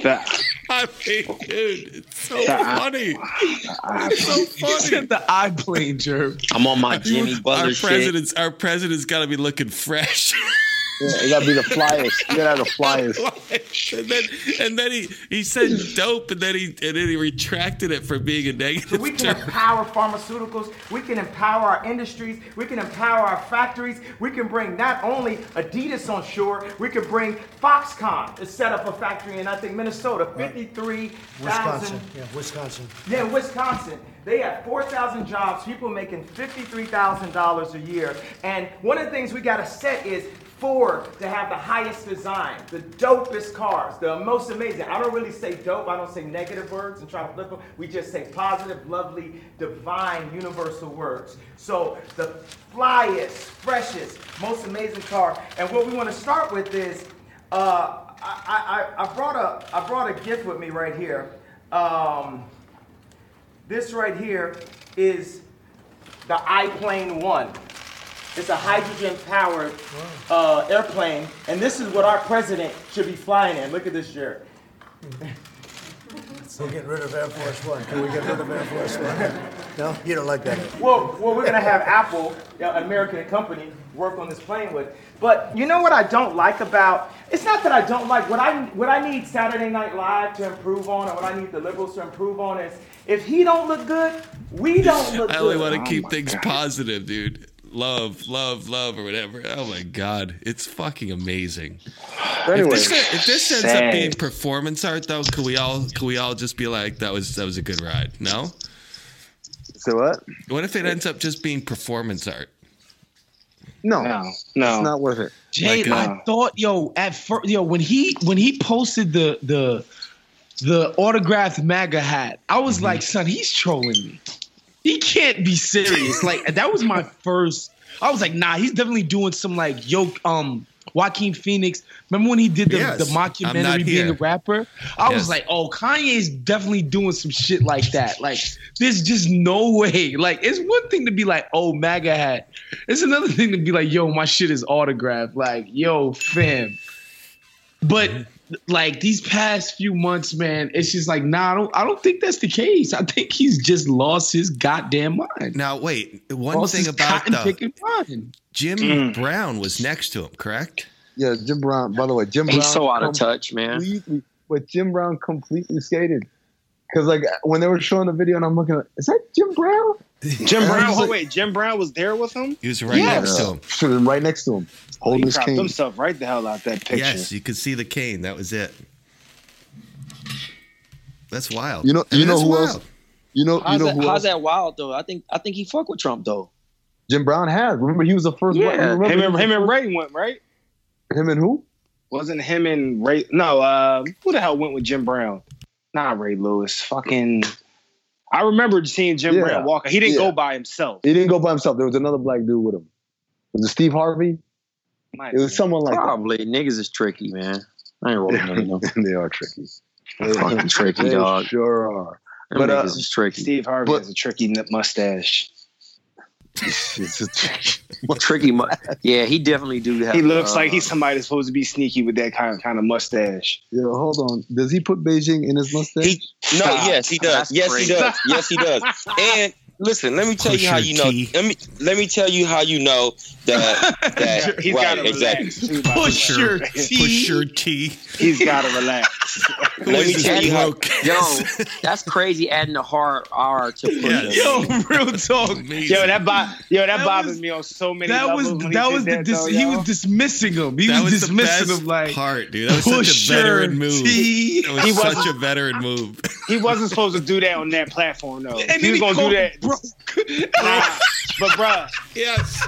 The- I mean, dude, it's so The- funny. It's so He funny. said the I plane Jerv. I'm on my Jimmy Our Butler shit. president's our president's got to be looking fresh. Yeah, it gotta be the flyers. You gotta have the flyers. and then and then he he said dope, and then he and then he retracted it for being a negative We can term. empower pharmaceuticals. We can empower our industries. We can empower our factories. We can bring not only Adidas on shore, we can bring Foxconn to set up a factory in, I think, Minnesota. 53,000. Wisconsin. Yeah, Wisconsin. Yeah, Wisconsin. They have 4,000 jobs, people making $53,000 a year. And one of the things we got to set is Ford to have the highest design, the dopest cars, the most amazing. I don't really say dope, I don't say negative words and try to flip them. We just say positive, lovely, divine, universal words. So the flyest, freshest, most amazing car. And what we want to start with is uh, I, I, I, brought a, I brought a gift with me right here. Um, this right here is the iPlane 1. It's a hydrogen powered uh, airplane, and this is what our president should be flying in. Look at this, Jared. We're getting rid of Air Force One. Can we get rid of Air Force One? No, you don't like that. Well, well, we're gonna have Apple, uh, an American company, work on this plane with. But you know what I don't like about? It's not that I don't like what I what I need Saturday Night Live to improve on, or what I need the liberals to improve on is if he don't look good, we don't look good. I only want to keep things positive, dude. Love, love, love, or whatever. Oh my god, it's fucking amazing. Anyway, if this, if this ends sad. up being performance art, though, could we all could we all just be like that was that was a good ride? No. So what? What if it ends up just being performance art? No, no, it's not worth it. Jay, Like, I thought, yo, at first, yo, when he when he posted the the the autographed MAGA hat, I was Mm-hmm. like, son, he's trolling me. He can't be serious. like that was my first. I was like, nah, he's definitely doing some like yo, um, Joaquin Phoenix. Remember when he did the, Yes, the mockumentary being a rapper? I Yes. was like, oh, Kanye's definitely doing some shit like that. Like, there's just no way. Like, it's one thing to be like, oh, MAGA hat. It's another thing to be like, yo, my shit is autographed. Like, yo, fam. But Mm-hmm. Like these past few months, man, it's just like, nah, I don't, I don't think that's the case. I think he's just lost his goddamn mind. Now wait, one Lost thing about cotton the. Jim Mm. Brown was next to him, correct? Yeah, Jim Brown. By the way, Jim Brown. He's so out of touch, man. But Jim Brown completely skated. Because like when they were showing the video, and I'm looking, at, is that Jim Brown? Jim Brown. was Oh wait, Jim Brown was there with him. He was right Yes. next to him. Sitting right next to him, holding He his cropped cane. himself right the hell out that picture. Yes, you could see the cane. That was it. That's wild. You know, I mean, you know who wild. else? You know, How's, you know that, who how's else? that wild though? I think I think he fucked with Trump though. Jim Brown has. Remember, he was the first. one. Yeah, Remember him he and him and Ray went right. Him and who? Wasn't him and Ray? No, uh, who the hell went with Jim Brown? Not Ray Lewis. Fucking. I remember seeing Jim Yeah. Brown walk. He didn't Yeah. go by himself. He didn't go by himself. There was another black dude with him. Was it Steve Harvey? Might It was someone like Probably niggas is tricky, man. I ain't rolling with them. they are tricky. They fucking tricky, They dog. Sure are. Them But uh, niggas is tricky. Steve Harvey But- has a tricky n- mustache. tricky. Mu- yeah, he definitely do have. He looks uh, like he's somebody that's supposed to be sneaky with that kind of kind of mustache. Yo, hold on. Does he put Beijing in his mustache? He, no, Stop. yes, he does. That's yes, crazy. he does. Yes, he does. And listen, let me tell you how Pusher you know. T. Let me let me tell you how you know that that He's right gotta exactly. relax. too, by the way. Pusher T. Pusher T. He's got to relax. Let me tell you how- Yo, that's crazy. Adding a hard R to push. Yes. Yo, real talk. Amazing. Yo, that bo- yo, that, That bothers was- me on so many That levels. was when he that was the that, dis- though, he was dismissing him. He that was, was the dismissing best him like part, dude. That was such a Pusher veteran move. T. That was He such wasn't- a veteran move. He wasn't supposed to do that on that platform though. and he was gonna do that. Him broke. Nah, but bruh, yes.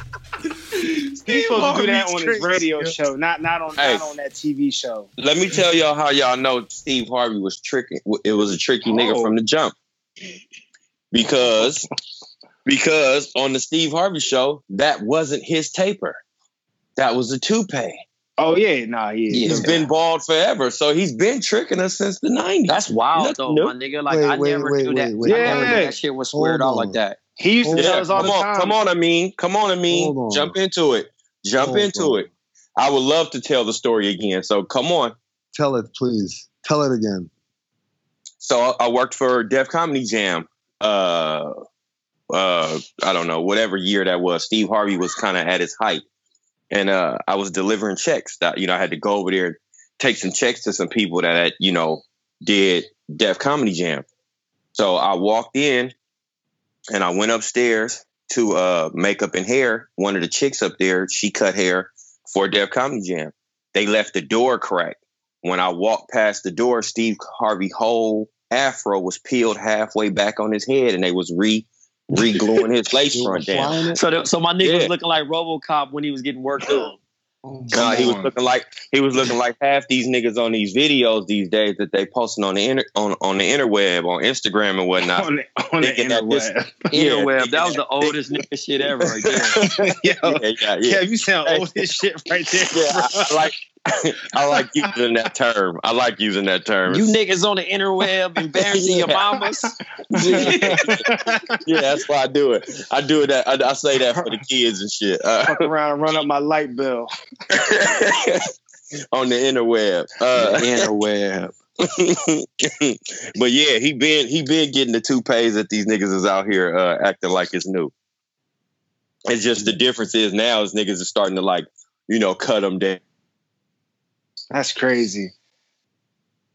he's supposed to do that on his radio crazy. show, not not on Hey. not on that TV show. Let me tell y'all how y'all know Steve Harvey was tricking. It was a tricky nigga Oh. from the jump. Because because on the Steve Harvey show, that wasn't his taper. That was a toupee. Oh yeah, nah, yeah. He's been bald forever, so he's been tricking us since the '90s. That's wild Nothing though, new. my nigga. Like Wait, I wait, never wait, knew that. wait, wait. I never knew Yeah. that shit was squared Hold out like that. He used to Yeah, tell us all come the on, time. come on, Amin, come on, I mean, on. jump into it, jump Hold into on. it. I would love to tell the story again. So come on. Tell it, please. Tell it again. So I worked for Def Comedy Jam. Uh, uh, I don't know, whatever year that was. Steve Harvey was kind of at his height, and uh, I was delivering checks. That you know, I had to go over there take some checks to some people that had, you know did Def Comedy Jam. So I walked in, and I went upstairs to uh, makeup and hair. One of the chicks up there, she cut hair for Def Comedy Jam. They left the door cracked. When I walked past the door, Steve Harvey whole afro was peeled halfway back on his head, and they was re re gluing his lace front down. So, the, so my nigga Yeah. was looking like RoboCop when he was getting worked up. Oh, nah, he was looking like he was looking like half these niggas on these videos these days that they posting on the inter, on on the interweb on Instagram and whatnot. on the, on the Thinking that this- interweb. Yeah, That was the oldest nigga shit ever right there. Yo, Yeah, yeah, yeah. yeah, you sound Hey. old as shit right there. Yeah, I. I like I like using that term. I like using that term. You niggas on the interweb embarrassing your mamas. yeah, that's why I do it. I do it. That I, I say that for the kids and shit. Uh, Fuck around and run up my light bill. on the interweb. Uh, interweb. but yeah, he been he been getting the two pays that these niggas is out here uh, acting like it's new. It's just the difference is now is niggas are starting to like you know cut them down. That's crazy.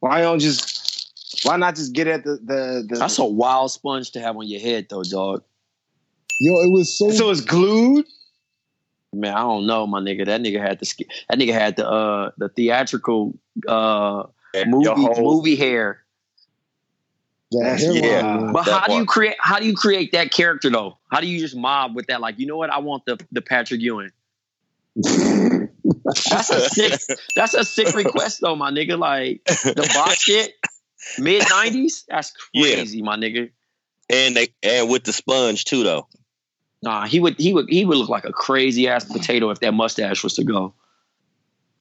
Why don't just why not just get at the the, the That's a wild sponge to have on your head, though, dog. Yo, it was so. so it's glued? Man, I don't know, my nigga. That nigga had the sk- that nigga had the uh the theatrical uh movie whole- movie hair. that That's- yeah. man. But That how do you create how do you create that character though? How do you just mob with that? Like, you know what? I want the the Patrick Ewing. That's a sick that's a sick request though, my nigga. Like the box shit, mid nineties. That's Yeah. crazy, my nigga. and they and with the sponge too though. Nah, he would he would he would look like a crazy ass potato if that mustache was to go.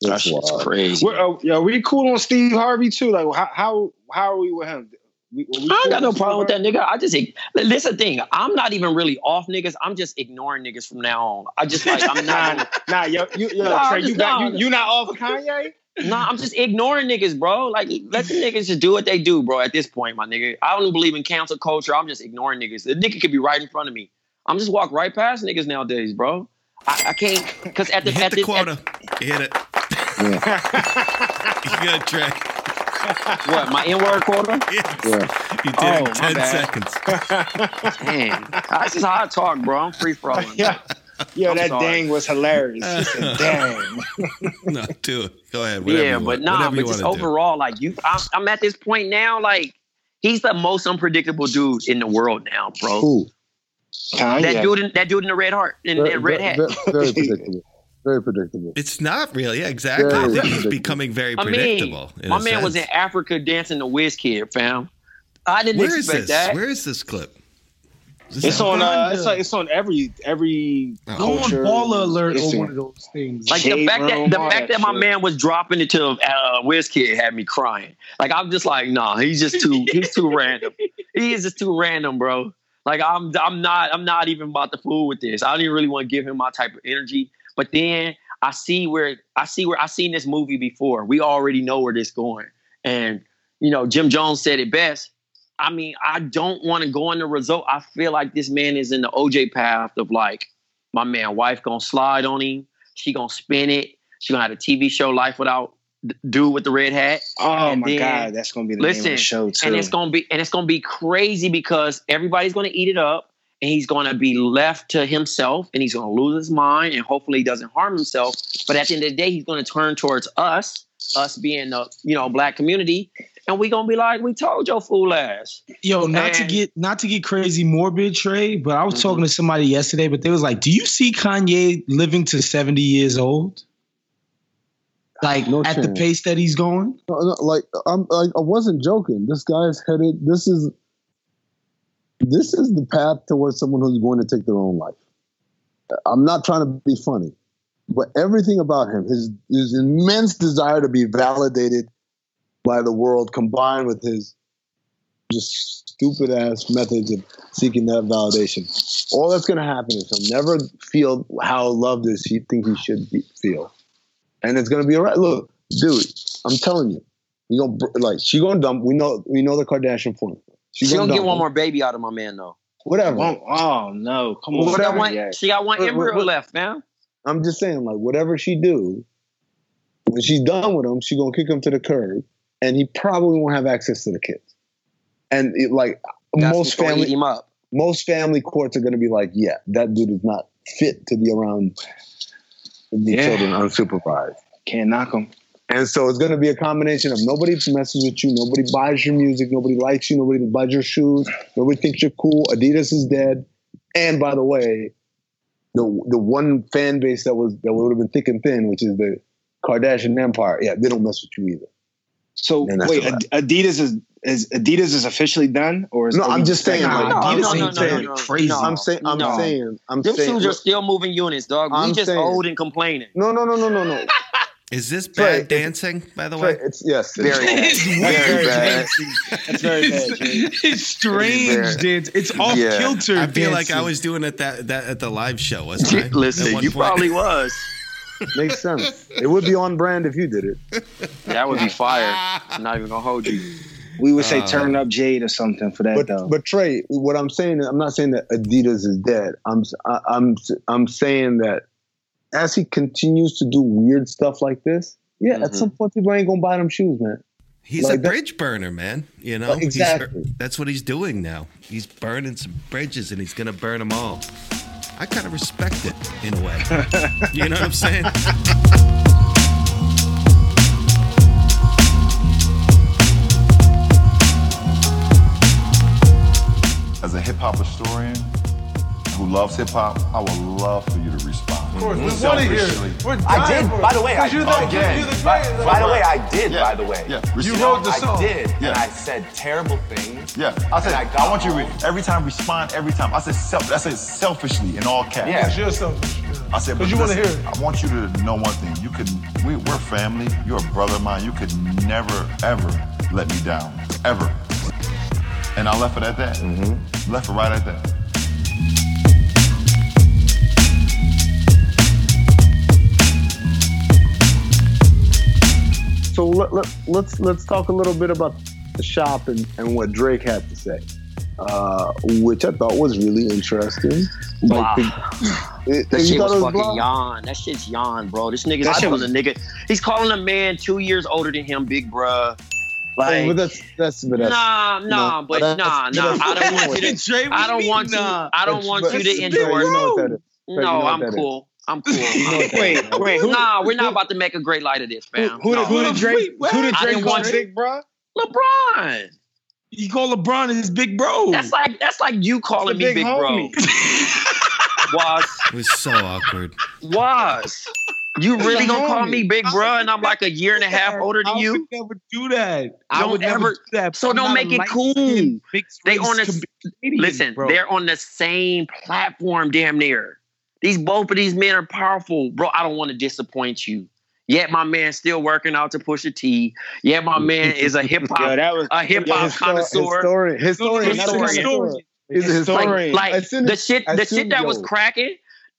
That's shit's crazy. We're, uh, yo, we cool on Steve Harvey too. Like how how how are we with him? We, we I ain't cool got no with Steve problem with that nigga. I just this the thing. I'm not even really off niggas. I'm just ignoring niggas from now on. I just like I'm not. nah, yo, you, yo, Nah, Tray, just you, got, nah. you, you not off Kanye? Nah, I'm just ignoring niggas, bro. Like, let the niggas just do what they do, bro. At this point, my nigga, I don't believe in cancel culture. I'm just ignoring niggas. The nigga could be right in front of me. I'm just walk right past niggas nowadays, bro. I, I can't because at the You hit at the the, quota. You hit it. you got Tray. what, my N-word quota? Yeah. You did Oh, it in 10 seconds. Dang. This is how I talk, bro. I'm free for all. Yeah. Yo, I'm that sorry. dang was hilarious. He said, dang. no, do it. Go ahead. Whatever yeah, but want. nah, but just wanna do. overall, like you, I'm, I'm at this point now. Like he's the most unpredictable dude in the world now, bro. Who? That dude, in, that dude in the red heart, in Very- that red hat. very- very predictable. Very predictable. It's not really. Yeah, exactly. I think he's becoming very I mean, predictable. in my a man was in. Africa dancing the Wizkid, fam. I didn't Where is expect this? that. Where is this clip? Is It's on. Uh, it's like it's on every every Go on culture. Baller Alert or one of those things. Like the Shade fact that the fact that that my shit. man was dropping it to uh, Wizkid had me crying. Like I'm just like, nah, he's just too he's too random. He is just too random, bro. Like I'm I'm not I'm not even about to fool with this. I didn't even really want to give him my type of energy. But then I see where I see where I seen this movie before. We already know where this going. And you know, Jim Jones said it best. I mean, I don't want to go on the result. I feel like this man is in the OJ path of like, my man wife gonna slide on him. She gonna spin it. She gonna have a TV show Life Without Dude with the red hat. Oh And my then- god, that's gonna be the name of Listen, the show too. and it's gonna be and it's gonna be crazy because everybody's gonna eat it up, and he's gonna be left to himself, and he's gonna lose his mind, and hopefully he doesn't harm himself. But at the end of the day, he's gonna turn towards us, us being the you know black community, and we're gonna be like, we told your fool ass. Yo, not to get not to get crazy morbid, Tray, but I was Mm-hmm. talking to somebody yesterday, but they was like, "Do you see Kanye living to seventy years old? Like No at the pace that he's going?" No, no, like I'm, like, I wasn't joking. This guy's headed. This is, this is the path towards someone who's going to take their own life. I'm not trying to be funny, but everything about him, his his immense desire to be validated by the world, combined with his just stupid ass methods of seeking that validation, all that's going to happen is he'll never feel how loved as he think he should be, feel, and it's going to be all right. Look, dude, I'm telling you, you gonna like she gonna dump. We know we know the Kardashian formula. She gonna get one more baby out of my man though. Whatever. Oh, oh, no, come on. She got Whatever. one. Yeah. She got one What- embryo what- left, man. I'm just saying, like whatever she do, when she's done with him, she gonna kick him to the curb, and he probably won't have access to the kids. And it, like That's most before he eat family, him up. most family courts are gonna be like, yeah, that dude is not fit to be around the Yeah. children unsupervised. Can't knock him. And so it's going to be a combination of nobody messes with you, nobody buys your music, nobody likes you, nobody buys your shoes, nobody thinks you're cool. Adidas is dead. And by the way, the the one fan base that was that would have been thick and thin, which is the Kardashian Empire, yeah, they don't mess with you either. So wait, a wrap. Ad- Adidas is is Adidas is officially done, or is No, I'm just saying, like, like, No, Adidas no, ain't no, no, saying no, no, crazy. no. I'm saying, I'm No. saying, I'm Them saying. shoes are still moving units, dog. We I'm just saying- old and complaining. no, no, no, no, no, no. Is this Tray, bad dancing, by the Tray, way? it's yes, Very bad. It's Very weird bad. dancing. That's very bad. Jay. It's strange Very- dance. It's off Yeah. kilter. I feel like I was doing it that, that at the live show, wasn't I? Listen, you point? probably was. makes sense. It would be on brand if you did it. That would be fire. I'm not even gonna hold you. We would say Uh, turn up Jade or something for that but though. but Tray, what I'm saying, I'm not saying that Adidas is dead. I'm I- I'm I'm saying that as he continues to do weird stuff like this, yeah, at Mhm. some point people ain't gonna buy them shoes, man. He's Like a that- bridge burner, man. You know, Like, He's- exactly. that's what he's doing now. He's burning some bridges, and he's gonna burn them all. I kind of respect it in a way. you know what I'm saying? As a hip hop historian who loves hip hop, I would love for you to respond. Of course, we want to hear it. We're I dying did. for it. By the way, I, 'Cause you the, again, you the by, greatest. by the way, I did. Yeah. By the way, Yeah. You Respond. wrote the song. I song. did, Yeah. and I said terrible things. Yeah, I said And I I, got want you to re- every time respond every time. I said self. I said selfishly in all caps. Yeah. It's your selfish. I said, but you wanna listen, hear it. I want you to know one thing. You could, we, we're family. You're a brother of mine. You could never, ever let me down, ever. And I left it at that. Mm-hmm. Left it right at that. So let, let, let's let's talk a little bit about the shop and, and what Drake had to say, uh, which I thought was really interesting. Wow. the- it- That shit thought was fucking blind? yawn. That shit's yawn, bro. This nigga's That shit was- a nigga. He's calling a man two years older than him, big bruh. Like, but that's that's but that's nah, nah, no, but that's- nah, nah. that's- I don't want you to. what I do don't want you. I don't want you to Tray, you know endorse. what that is. Tray, you No, know what I'm cool. I'm cool. Wait, wait, who, Nah, we're not about to make a great light of this, fam. who, No. who did Drake? Wait, Who did I Drake didn't call want Big Bro? LeBron. You call LeBron his big bro. That's like that's like you calling me big big, bro. Was It was so awkward. was you really gonna call me big bro? And I'm like a year and a half older than I you. would never do that. I would never ever- that. so don't make it cool. They on the Canadian, listen. bro. They're on the same platform, damn near. These both of these men are powerful, bro. I don't want to disappoint you. Yet my man still working out to push a T. Yet my man is a hip hop, that was a hip hop connoisseur. Historian, historian, No, no, not a historian. historian. He's a Historian. historian. Like As soon the shit, the shit that was cracking.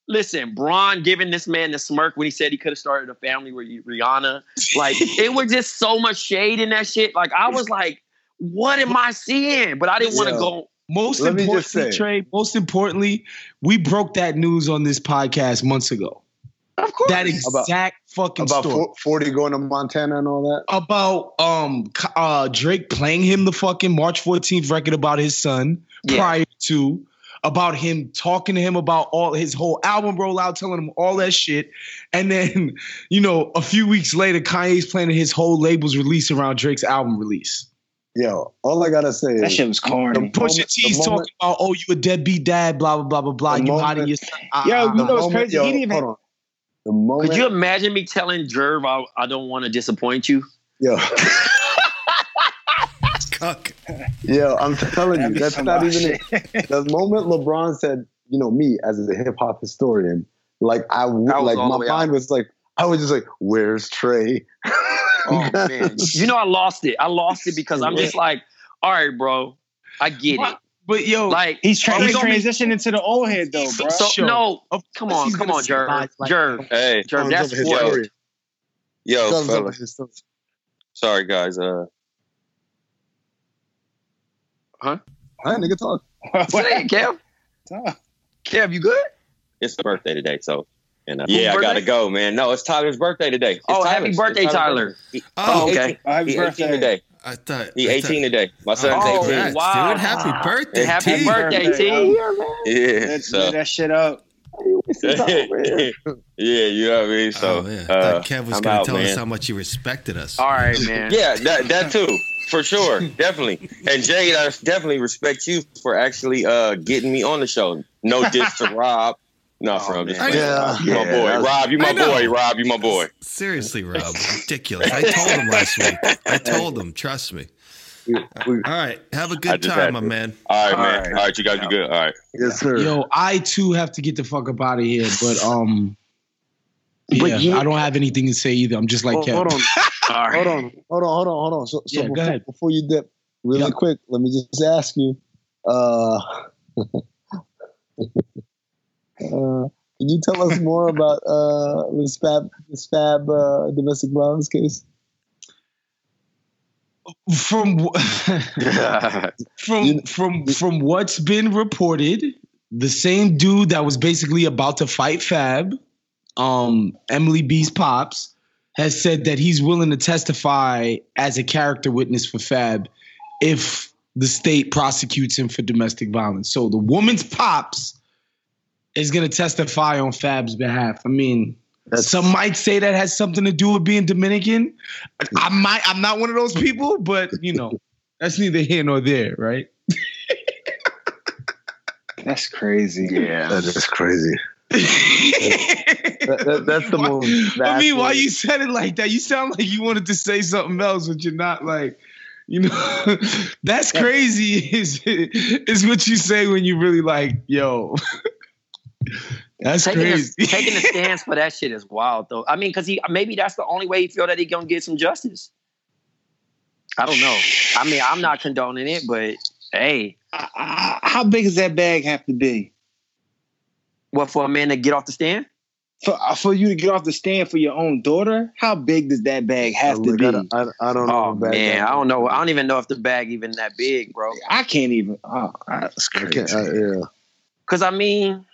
Listen, Bron giving this man the smirk when he said he could have started a family with Rihanna. Like it was just so much shade in that shit. Like I was like, what am I seeing? But I didn't want to Yo. go. Most Let me just importantly, say- Tray, most importantly, we broke that news on this podcast months ago. Of course. That exact fucking about story. four- 40 going to Montana and all that. about um uh Drake playing him the fucking March 14th record about his son Yeah. prior to about him talking to him about all his whole album rollout, telling him all that shit. And then, you know, a few weeks later, Kanye's planning his whole label's release around Drake's album release. Yo, all I gotta say That is shit was corny. Pusha moment- T's the talking about, oh, you a deadbeat dad, blah, blah, blah, blah, blah. You moment- hiding your son. Ah, Yo, you know the what's crazy? yo, He didn't even- hold on. The moment, Could you imagine me telling Jerv I, I don't want to disappoint you? yo, Cuck. yo, I'm telling you, That'd be that's some not wild even it. The moment LeBron said, you know, me as a hip hop historian, like I, was like my way mind was like, I was just like, where's Tray? Oh man, you know I lost it. I lost it because I'm just like, all right, bro, I get it. But yo, Like He's, tra- he's we gonna be- transitioning into the old head though, bro. so Sure. no, Of come on, come on, Jerv, survive like Jerv, Hey, Jerv, that's His spoiled. story. yo, Thumbs up fellas. his story. Sorry, guys. Uh, huh? Hi, nigga, talk. Say it, Kev. Kev, you good? it's the birthday today, so and uh, yeah, I gotta go, man. No, it's Tyler's birthday today. It's Oh, happy birthday, It's Tyler. He, Oh, okay. 18, Oh, happy birthday. 18 today. I thought He I 18 today. My son's Oh, 18. Congrats, wow. dude. Happy birthday. Happy T. birthday, T. Yeah, Let's so that shit up. yeah, you know what I mean. So oh, yeah. I uh, thought Kev was I'm going to out, tell man. us how much he respected us. All right, man. Yeah, that that too, for sure, definitely. And Jade, I definitely respect you for actually uh getting me on the show. No diss to Rob. No, from just man. playing. Yeah. Rob, you my boy. that's- Rob, you my boy. Rob, you my boy. Seriously, Rob. Ridiculous. I told him last week. I told him. Trust me. We- we- All right. Have a good time, my man. All right, All man. right. All right, you guys be good. All right. yes, sir. Yo, I too have to get the fuck up out of here, but um, But yeah, you- I don't have anything to say either. I'm just like Hold, Kev. hold on, All right. hold on, hold on, hold on, hold on. So, so Yeah, go before, ahead. before you dip, really Yeah. quick, let me just ask you. Uh, uh, can you tell us more about uh, this Fab, this Fab uh, domestic violence case? From from from from what's been reported, the same dude that was basically about to fight Fab, um, Emily B's pops, has said that he's willing to testify as a character witness for Fab if the state prosecutes him for domestic violence. So the woman's pops is going to testify on Fab's behalf. I mean, some might say that has something to do with being Dominican. I might. I'm not one of those people, but you know, that's neither here nor there, right? That's crazy. Yeah. That is crazy. That- that- that's the Why- most. I mean, why you said it like that? You sound like you wanted to say something else, but you're not like, you know, that's crazy. Is is what you say when you really like, yo. That's taking crazy. A, taking a stance for that shit is wild, though. I mean, because he maybe that's the only way he feel that he gonna get some justice. I don't know. I mean, I'm not condoning it, but hey, How big does that bag have to be what for a man to get off the stand? for uh, for you to get off the stand for your own daughter? How big does that bag have to be? I, don't- I, I don't know. Oh about man. I don't know. I don't even know if the bag even that big, bro. I can't even. Oh, that's crazy. I, yeah. Cause I mean.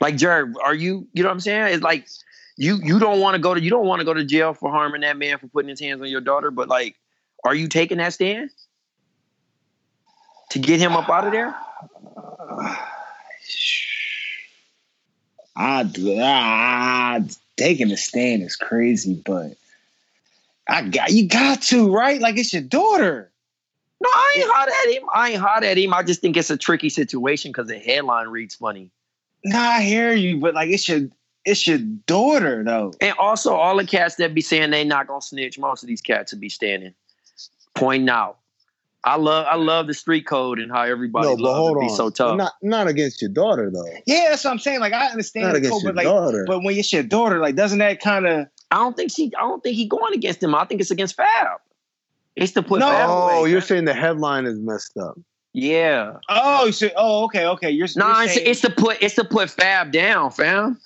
Like Jared, are you? You know what I'm saying? It's like you you don't want to go to you don't want to go to jail for harming that man for putting his hands on your daughter, but like, are you taking that stand to get him up out of there? I ah, taking a stand is crazy, but I got you got to right. Like it's your daughter. No, I ain't hot at him. I ain't hot at him. I just think it's a tricky situation because the headline reads funny. Nah, I hear you, but like it's your it's your daughter though. And also, all the cats that be saying they not gonna snitch, most of these cats would be standing, pointing out. I love I love the street code and how everybody No, but loves hold to be on. so tough. Not not against your daughter though. Yeah, that's what I'm saying. Like I understand Not the against code, your but like, daughter. but when it's your daughter, like, doesn't that kind of? I don't think she. I don't think he going against him. I think it's against Fab. It's to put Fab Oh, away. you're saying the headline is messed up. Yeah. Oh, you say, oh, okay, okay. You're Nah, it's, saying- it's to put it's to put Fab down, fam.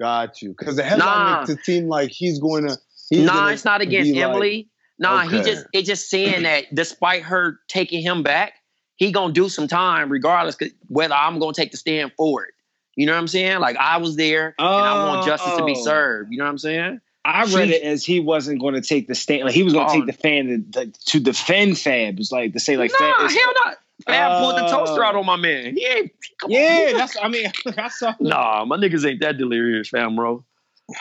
Got you. Because the headline Nah. makes it seem like he's going to. He's nah, it's not against be like- Emily. nah, he just it's just saying that despite her taking him back, he gonna do some time regardless whether I'm gonna take the stand for it. You know what I'm saying? Like I was there and I want justice to be Oh. served. You know what I'm saying? I read She- it as he wasn't going to take the stand. Like he was going to Oh. take the fan to, to defend Fab. It's like to say like Nah, Fab. hell it's- not. Fab pulled the toaster out uh, on my man. He ain't. come on. Yeah, that's. I mean, I saw. Nah, my niggas ain't that delirious, fam, bro.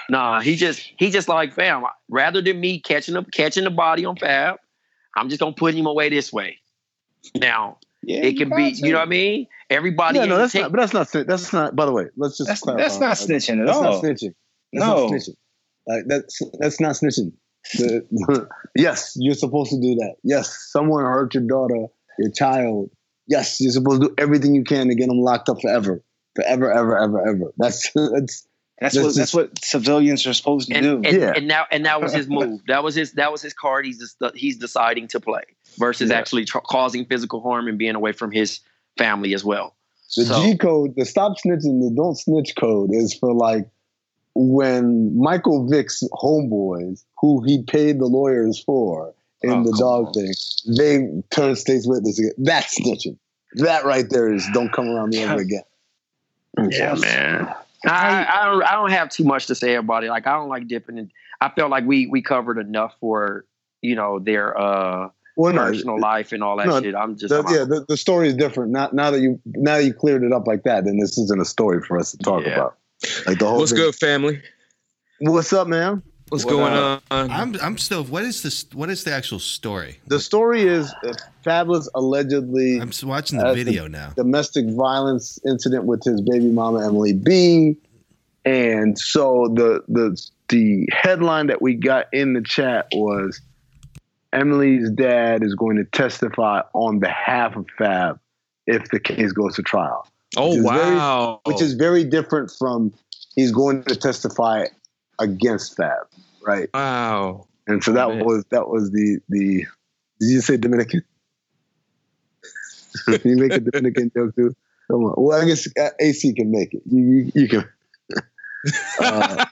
Nah, he just he just like fam. Rather than me catching up catching the body on Fab, I'm just gonna put him away this way. Now Yeah, it can be, got you know what I mean? Everybody, Yeah, no, that's take- not. But that's not. That's not. By the way, let's just That's- clarify. that's not snitching at that's all. not snitching. That's No. not snitching. Like that's that's not snitching. The- yes, you're supposed to do that. Yes, someone hurt your daughter, your child. Yes, you're supposed to do everything you can to get them locked up forever, forever, ever, ever, ever. That's that's That's what just- that's what civilians are supposed to and, do. and, and now and that was his move. That was his that was his card. He's just, he's deciding to play versus Yeah. actually tr- causing physical harm and being away from his family as well. The So- G code, the stop snitching, the don't snitch code is for like when Michael Vick's homeboys, who he paid the lawyers for in Oh, the come dog on. thing, they turn state's witness again. That's snitching. That right there is don't come around me ever again. Yeah, man. I, I don't I don't have too much to say about it. Like I don't like dipping in. I felt like we we covered enough for you know their uh Well, no, personal life and all that no, shit. I'm just The- I'm yeah, the, the story is different. Now, now that you now that you cleared it up like that, then this isn't a story for us to talk Yeah. about. Like the whole What's thing. good, family? What's up, man? What's What going up? on? I'm I'm still. What is this? What is the actual story? The story is uh, Fabulous allegedly. I'm watching the video now. Domestic violence incident with his baby mama Emily B. And so the the the headline that we got in the chat was Emily's dad is going to testify on behalf of Fab if the case goes to trial. Oh Which is very- wow! which is very different from he's going to testify against Fab, right? wow. And so that Man. was that was the the. Did you say Dominican? you make a Dominican joke too. Come on. Well, I guess uh, AC can make it. You you, you can. uh,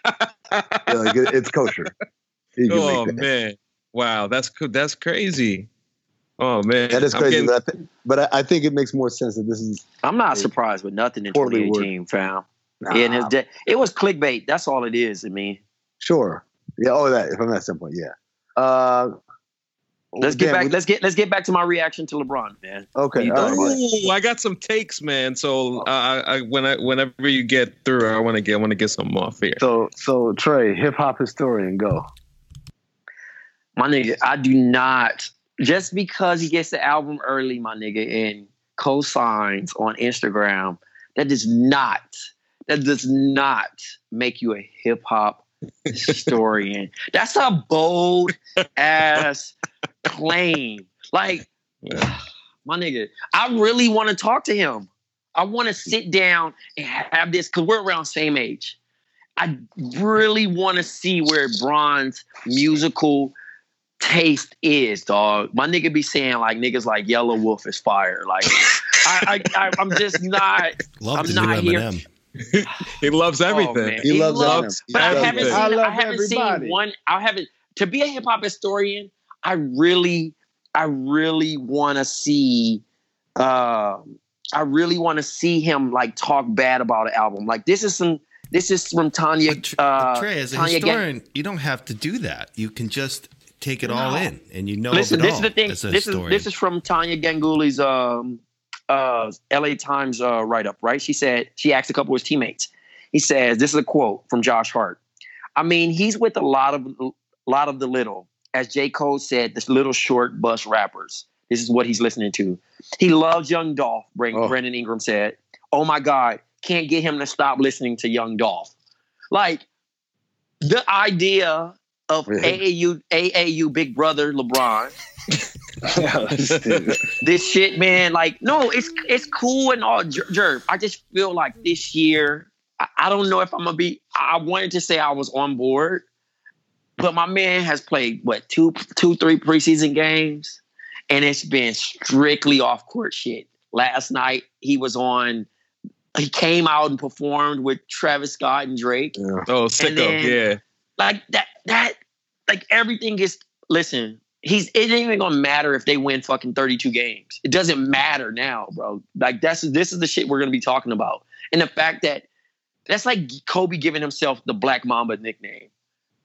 yeah, like it- it's kosher. You can Oh make that. man! Wow, that's co- that's crazy. Oh man, That is crazy, getting- but, I think, but I, I think it makes more sense that this is. I'm not surprised with nothing in Poorly 2018, fam. Nah, Yeah, and his de- it was clickbait. That's all it is. I mean, Sure. Yeah. Oh, that from that standpoint, yeah. Uh, let's get damn, back. we- let's get let's get back to my reaction to LeBron, man. Okay. You all thought right. about it? Ooh, I got some takes, man. So uh, I, I when I whenever you get through, I want to get I want to get some off here. So so Tray, hip hop historian, go. My nigga, I do not. Just because he gets the album early, my nigga, and co-signs on Instagram, that does not, that does not make you a hip hop historian. That's a bold ass claim. Like, my nigga, I really want to talk to him. I want to sit down and have this because we're around same age. I really want to see where Bron's musical taste is, dog. My nigga be saying like niggas like Yelawolf is fire. Like I, I, I I'm just not. Love I'm not here. Eminem. he loves Oh, everything. man. He loves loves- Eminem. He But I haven't Eminem. seen. I I, love haven't everybody. seen one. I haven't. To be a hip hop historian, I really, I really want to see. Uh, I really want to see him like talk bad about an album. Like this is some. This is from Tania. Uh, Tray, as a Tania Ga- historian, you don't have to do that. You can just take it all in, and you know. Listen, of it this is the thing. This is this is from Tania Ganguli's um, uh, L.A. Times uh, write up. Right? She said she asked a couple of his teammates. He says this is a quote from Josh Hart. I mean, he's with a lot of a lot of the little, as J. Cole said, this little short bus rappers. This is what he's listening to. He loves Young Dolph. Brent, Brandon Ingram said, "Oh my God, can't get him to stop listening to Young Dolph." Like the idea of AAU AAU Big Brother LeBron. this shit, man. Like, no, it's it's cool and all, Jer- Jerv. I just feel like this year, I, I don't know if I'm gonna be. I wanted to say I was on board, but my man has played what two, two, three preseason games, and it's been strictly off court shit. Last night he was on. He came out and performed with Travis Scott and Drake. Oh, sicko, then- yeah. Like that. That like everything is. Listen, he's. It ain't even gonna matter if they win fucking thirty two games. It doesn't matter now, bro. Like that's this is the shit we're gonna be talking about, and the fact that that's like Kobe giving himself the Black Mamba nickname,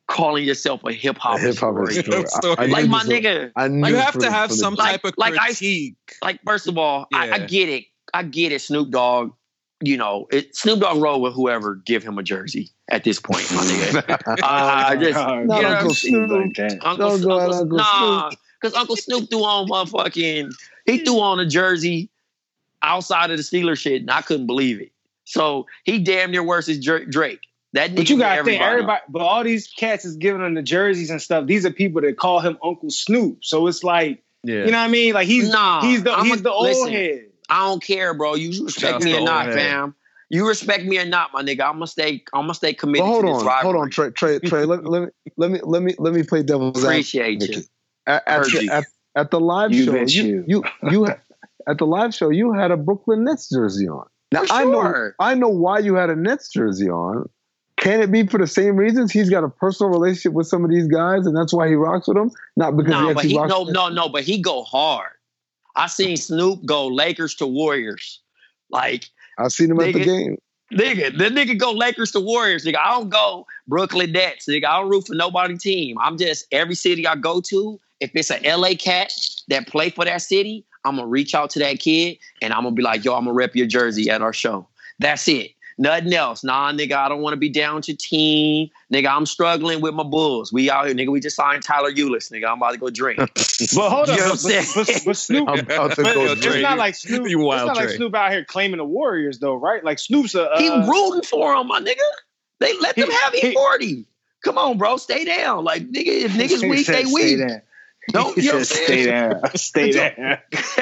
calling yourself a hip hop Hip hop story. story. I- I like knew my nigga. I knew like, You have to have some like, type of like critique. I, like first of all, I, I get it. I get it. Snoop Dogg. You know, it, Snoop Dogg roll with whoever give him a jersey at this point, my nigga. I oh, just, Not you know Uncle? Snoop like that. Uncle, Don't go Uncle, Uncle nah, because Uncle Snoop threw on motherfucking, he threw on a jersey outside of the Steelers shit, and I couldn't believe it. So he damn near worse is Dra- Drake. That But you gotta think everybody. everybody, but all these cats is giving him the jerseys and stuff. These are people that call him Uncle Snoop. So it's like, Yeah. you know what I mean? Like he's Nah, he's the I'm he's a- the old listen, head. I don't care, bro. You respect me or not, head. fam. You respect me or not, my nigga. I'm gonna stay. I'm gonna stay But committed hold to this on, rivalry. hold on, Tray, Tray, Tray. let, let me, let me, let me, let me play devil's Appreciate advocate. you. At, at, the, you. at, at the live You show, you, you, you, at the live show, you had a Brooklyn Nets jersey on. Now For I know. I know why you had a Nets jersey on. Can it be for the same reasons? He's got a personal relationship with some of these guys, and that's why he rocks with them. Not because he No, but actually he rocks. no with no no, but he go hard. I seen Snoop go Lakers to Warriors. Like I've seen him at the game. nigga, the nigga go Lakers to Warriors. Nigga, I don't go Brooklyn Nets. Nigga, I don't root for nobody team. I'm just every city I go to. If it's a LA cat that play for that city, I'm gonna reach out to that kid and I'm gonna be like, yo, I'm gonna rep your jersey at our show. That's it. Nothing else. Nah, nigga, I don't want to be down with your team. Nigga, I'm struggling with my Bulls. We out here, nigga. We just signed Tyler Ulis, nigga. I'm about to go drink. But hold You on, know but, what I'm but, but, but Snoop, I'm about to but go it's drink. not like Snoop. You it's not like Snoop out here claiming the Warriors though, right? Like Snoop's a uh, he rooting for him, my nigga. They let them He- have E40. Come on, bro. Stay down. Like, nigga, if niggas weak, said, they "Stay weak. Down." Don't you know what said, I'm stay saying? down, stay down.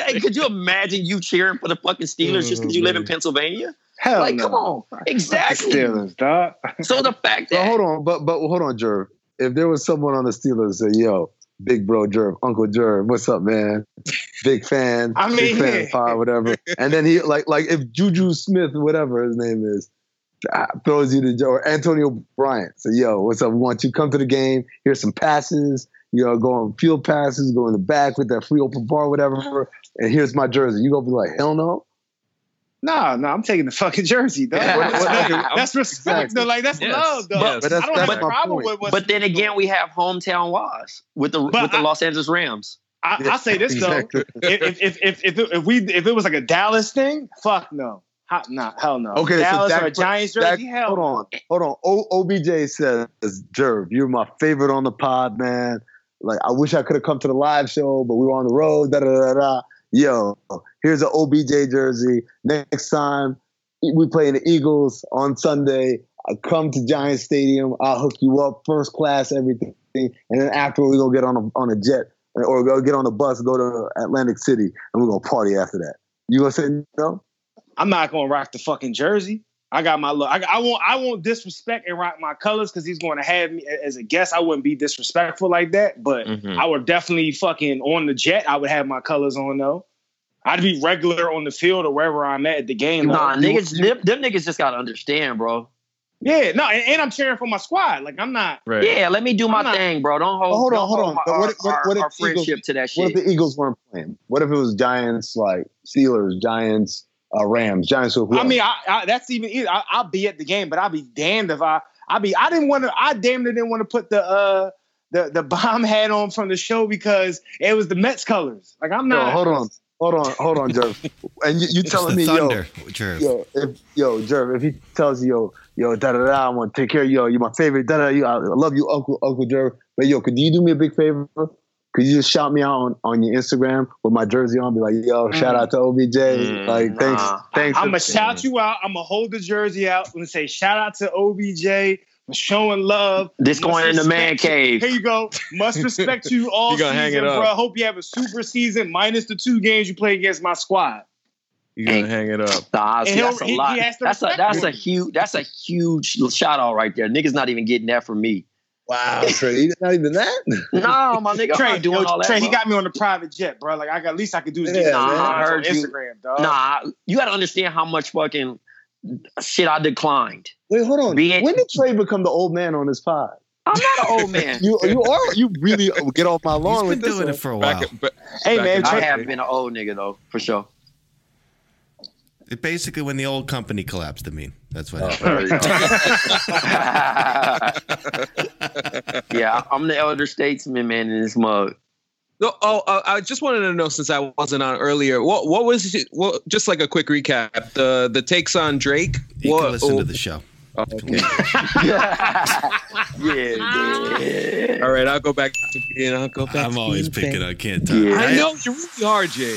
hey, could you imagine you cheering for the fucking Steelers just because you live in Pennsylvania? Hell like, no. come on. Exactly. Steelers, dog. So the fact But that hold on, but but hold on, Jerv. If there was someone on the Steelers that say, "Yo, big bro Jerv, Uncle Jerv, what's up, man? Big fan, I big mean- fan, pod, whatever." And then he like like if Juju Smith, whatever his name is, ah, throws you the or Antonio Bryant, say, "Yo, what's up? We want you to come to the game. Here's some passes. You know, go on field passes, go in the back with that free open bar, whatever. Uh-huh. And here's my jersey. You gonna be like, hell no." Nah, nah, I'm taking the fucking jersey, dog. Yeah. That's, that's respect, Exactly. though. Like that's Yes, love, though. yes. But that's- I don't that's have a problem point. with what. but then again, we have hometown wise with the But with the I- Los Angeles Rams. I, I say this Exactly. though, if if if if, it, if we if it was like a Dallas thing, fuck no, How, nah, hell no. Okay, Dallas so or a Giants Dak- jersey, hell. hold on, hold on. O, OBJ says, "Jerv, you're my favorite on the pod, man. Like, I wish I could have come to the live show, but we were on the road. Da da da da. Yo, here's an OBJ jersey. Next time we play in the Eagles on Sunday, I come to Giant Stadium. I'll hook you up, first class, everything. And then after we go get on a on a jet or go get on a bus, go to Atlantic City, and we're gonna party after that. You gonna say no? I'm not gonna rock the fucking jersey. I got my look. I, I won't. I won't disrespect and rock my colors because he's going to have me as a guest. I wouldn't be disrespectful like that, but Mhm. I would definitely fucking on the jet. I would have my colors on though. I'd be regular on the field or wherever I'm at at the game. Nah, Like, niggas, them, them niggas just gotta understand, bro. Yeah, no, and, and I'm cheering for my squad. Like I'm not. Yeah, let me do my I'm not- thing, bro. Don't hold, hold don't on, hold on. my- But our, what, what, our- if our the Eagles- friendship to that What if the Eagles weren't playing? What if it was Giants, like Steelers, Giants, Uh, Rams, Giants. Or I mean, I, I, that's even. I, I'll be at the game, but I'll be damned if I. I be. I didn't want to. I damn near didn't want to put the uh the the BOMM hat on from the show because it was the Mets colors. Like I'm Yo, not. hold on, hold on, hold on, Jerv. And you, you It's telling me, Thunder, yo, Jerv. yo, if yo, Jerv, if he tells you, yo, yo, da da da, I want to take care of you, yo, you're my favorite, da da, you, I love you, Uncle Uncle Jerv. But yo, could you do me a big favor? Could you just shout me out on, on your Instagram with my jersey on? Be like, yo, mm. shout out to OBJ. Mm, like, thanks, thanks. I'm gonna shout you out. I'm gonna hold the jersey out and say shout out to OBJ for showing love. This Must going in the man respect you. cave. Here you go. Must respect you all You gonna hang season, it up. bro. Hope you have a super season minus the two games you play against my squad. You gonna hang it up? Nah, see, that's a he- he lot. has to That's a that's me. a huge that's a huge shout out right there. Niggas not even getting that from me. Wow, Tray, not even that. No, my nigga, Tray, not doing all that. Tray, he got me on the private jet, bro. Like I got at least I could do this. Yeah, get Nah, man. I heard on you. Instagram, dog. Nah, you got to understand how much fucking shit I declined. Wait, hold on. Being- when did Tray become the old man on this pod? I'm not an old man. You you are you really get off my lawn He's with been this doing one. it for a Back, while. ba- Hey, back man, in I have been an old nigga though, for sure. It basically when the old company collapsed. I mean, that's Oh. what happened. yeah, I'm the elder statesman man in this mug. No, oh, uh, I just wanted to know since I wasn't on earlier. What what was it, what? Just like a quick recap. The the takes on Drake. You what, can listen oh, to the show. oh, okay. yeah, yeah. All right, I'll go back. To, you know, I'll go back. I'm to always picking fan. on can't talk. Yeah. I know you really are, Jay.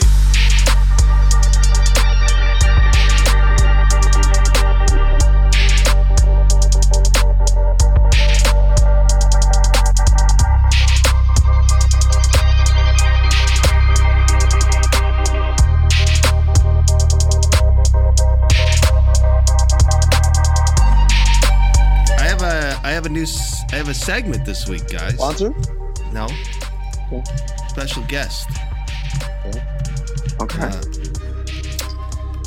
Have a new s- I have a segment this week, guys. Sponsor? No. Special guest. Okay. Uh,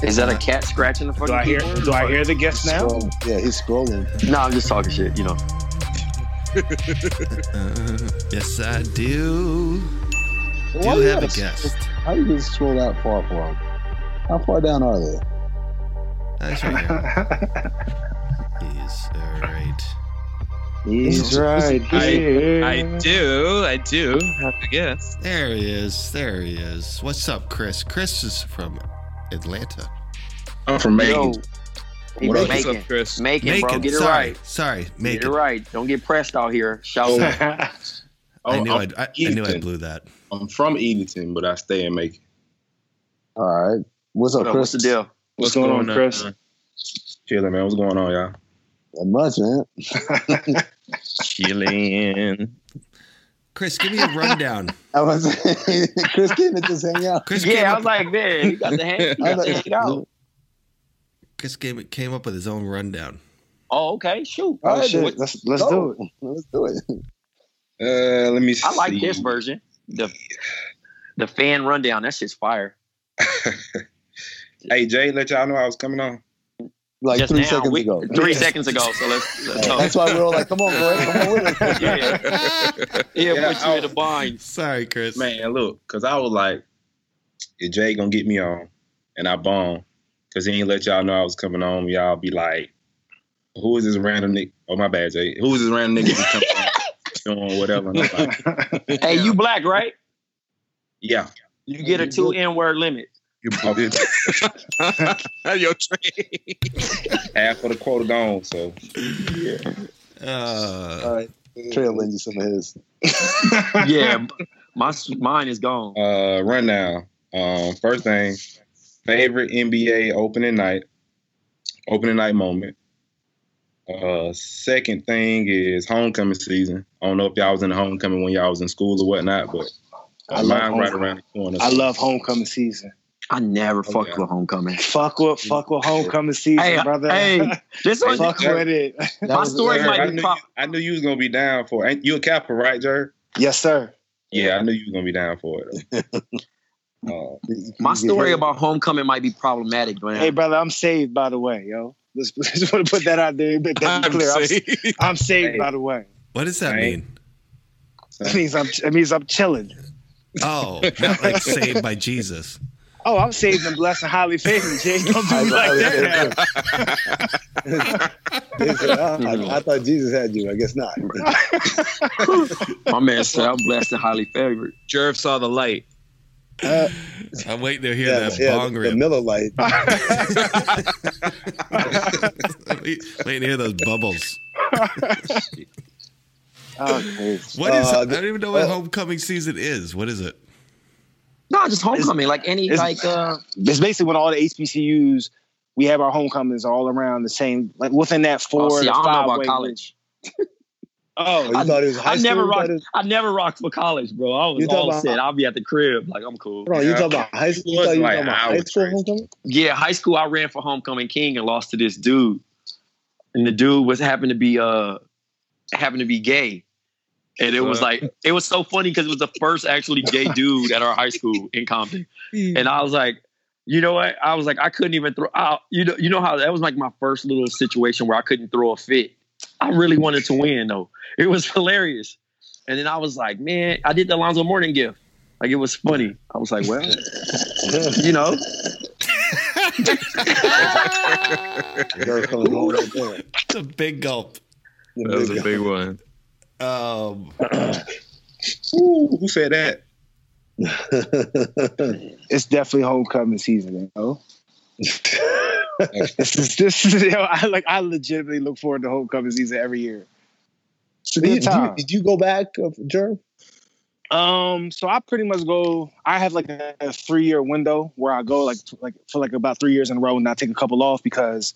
Is that a cat scratching the fucking Do I hear? keyboard? Do I hear the guest now? Scroll- Yeah, he's scrolling. No, I'm just talking shit. You know. uh, yes, I do. Why Do you have a guest. How do you just scroll that far for him? How far down are they? That's right. He's all right. He's right I, here. I do. I do have to guess. There he is. There he is. What's up, Chris? Chris is from Atlanta. I'm from Yo, Macon. What been up? What's making, up, Chris? making, bro. Get it sorry. right. Sorry. Get Make it right. Don't get pressed out here. Shout out. I Oh, knew I'm I'd, I, I knew I Easton. blew that. I'm from Edenton, but I stay in Macon. All right. What's up, What up, Chris? What's the deal? What's going on, Chris? Chilling, man. What's going on, y'all? Not much, man. Chilling. Chris, give me a rundown. I was Chris came to just hang out. Chris Yeah, I up, was like, man, you got the hand. You got was the like, hang out. Chris came, came up with his own rundown. Oh, okay. Shoot. All right, shit. Let's- let's go. do it. Let's do it. Uh, let me see. I like this version. The the fan rundown. That shit's fire. Hey, Jay, let y'all know I was coming on. Like Just three now, seconds we- ago. Three seconds ago. So let's, let's go. That's why we were all like, come on, boy, come on with us. yeah, yeah, Yeah, put you I- in a bind. Sorry, Chris. Man, look, because I was like, if Jay gonna get me on, and I bomb, because he ain't let y'all know I was coming on, y'all be like, who is this random nigga? Oh, my bad, Jay. Who is this random nigga just coming on, doing whatever? Like, Hey, you black, right? yeah. You get a two N word limit. You did Yo, Tray. half of the quota gone, so. Uh, All right. Tray will lend you some of his. Yeah, my mine is gone. Uh, now. Um, first thing, favorite NBA opening night, opening night moment. Uh, second thing is homecoming season. I don't know if y'all was in the homecoming when y'all was in school or whatnot, but I mine right around the corner. I love homecoming season. I never fucked yeah. with homecoming. Fuck with fuck with homecoming season, Hey, brother. hey, this one, fuck with it. my was- story Jer, I might be knew, pop. you, I knew you was gonna be down for. Ain't you a Kappa, right, Jer? Yes, sir. Yeah, I knew you was gonna be down for it. uh, My story about homecoming might be problematic, man. Hey, brother, I'm saved by the way, yo. Let's just want to put that out there. But that be I'm clear. I'm, saved. I'm saved Hey. by the way. what does that Right. mean? It means I'm. It means I'm chilling. Oh, not like saved by Jesus. Oh, I'm saved and blessed and highly favored, Jay. Don't do me like that now. They said, "Oh, I, I thought Jesus had you. I guess not. My man said I'm blessed and highly favored. Jerv saw the light. Uh, I'm waiting to hear yeah, that yeah, bong the, rip. the Miller Lite. Wait- waiting to hear those bubbles. Okay. What is? Uh, I don't even know what homecoming season is. What is it? No, just homecoming. Like any It's- like uh It's basically when all the HBCUs we have our homecomings all around the same, like within that four oh, see, to I don't know five about college. Oh, you thought it was high I never school? You rocked. was- I never rocked for college, bro. I was You talking all about- set. I'll be at the crib, like I'm cool. Hold on, you talking about high school? You was thought you were like talking about high school crazy. homecoming? Yeah, high school. I ran for homecoming king and lost to this dude, and the dude was happened to be uh happened to be gay, and it was like it was so funny because it was the first actually gay dude at our high school in Compton, and I was like. You know what? I was like, I couldn't even throw out. You know, you know how that was like my first little situation where I couldn't throw a fit. I really wanted to win though. It was hilarious. And then I was like, man, I did the Alonzo Mourning gift. Like it was funny. I was like, well, you know, Girl coming home right there. It's a big gulp. The That was a big one. Um, Ooh, who said that? it's definitely homecoming season, you know. this is this is you know, I like I legitimately look forward to homecoming season every year. It's a Did you, did, you, did you go back, uh, Jerv? Um, so I pretty much go. I have like a, a three year window where I go like like for like about three years in a row, and I take a couple off because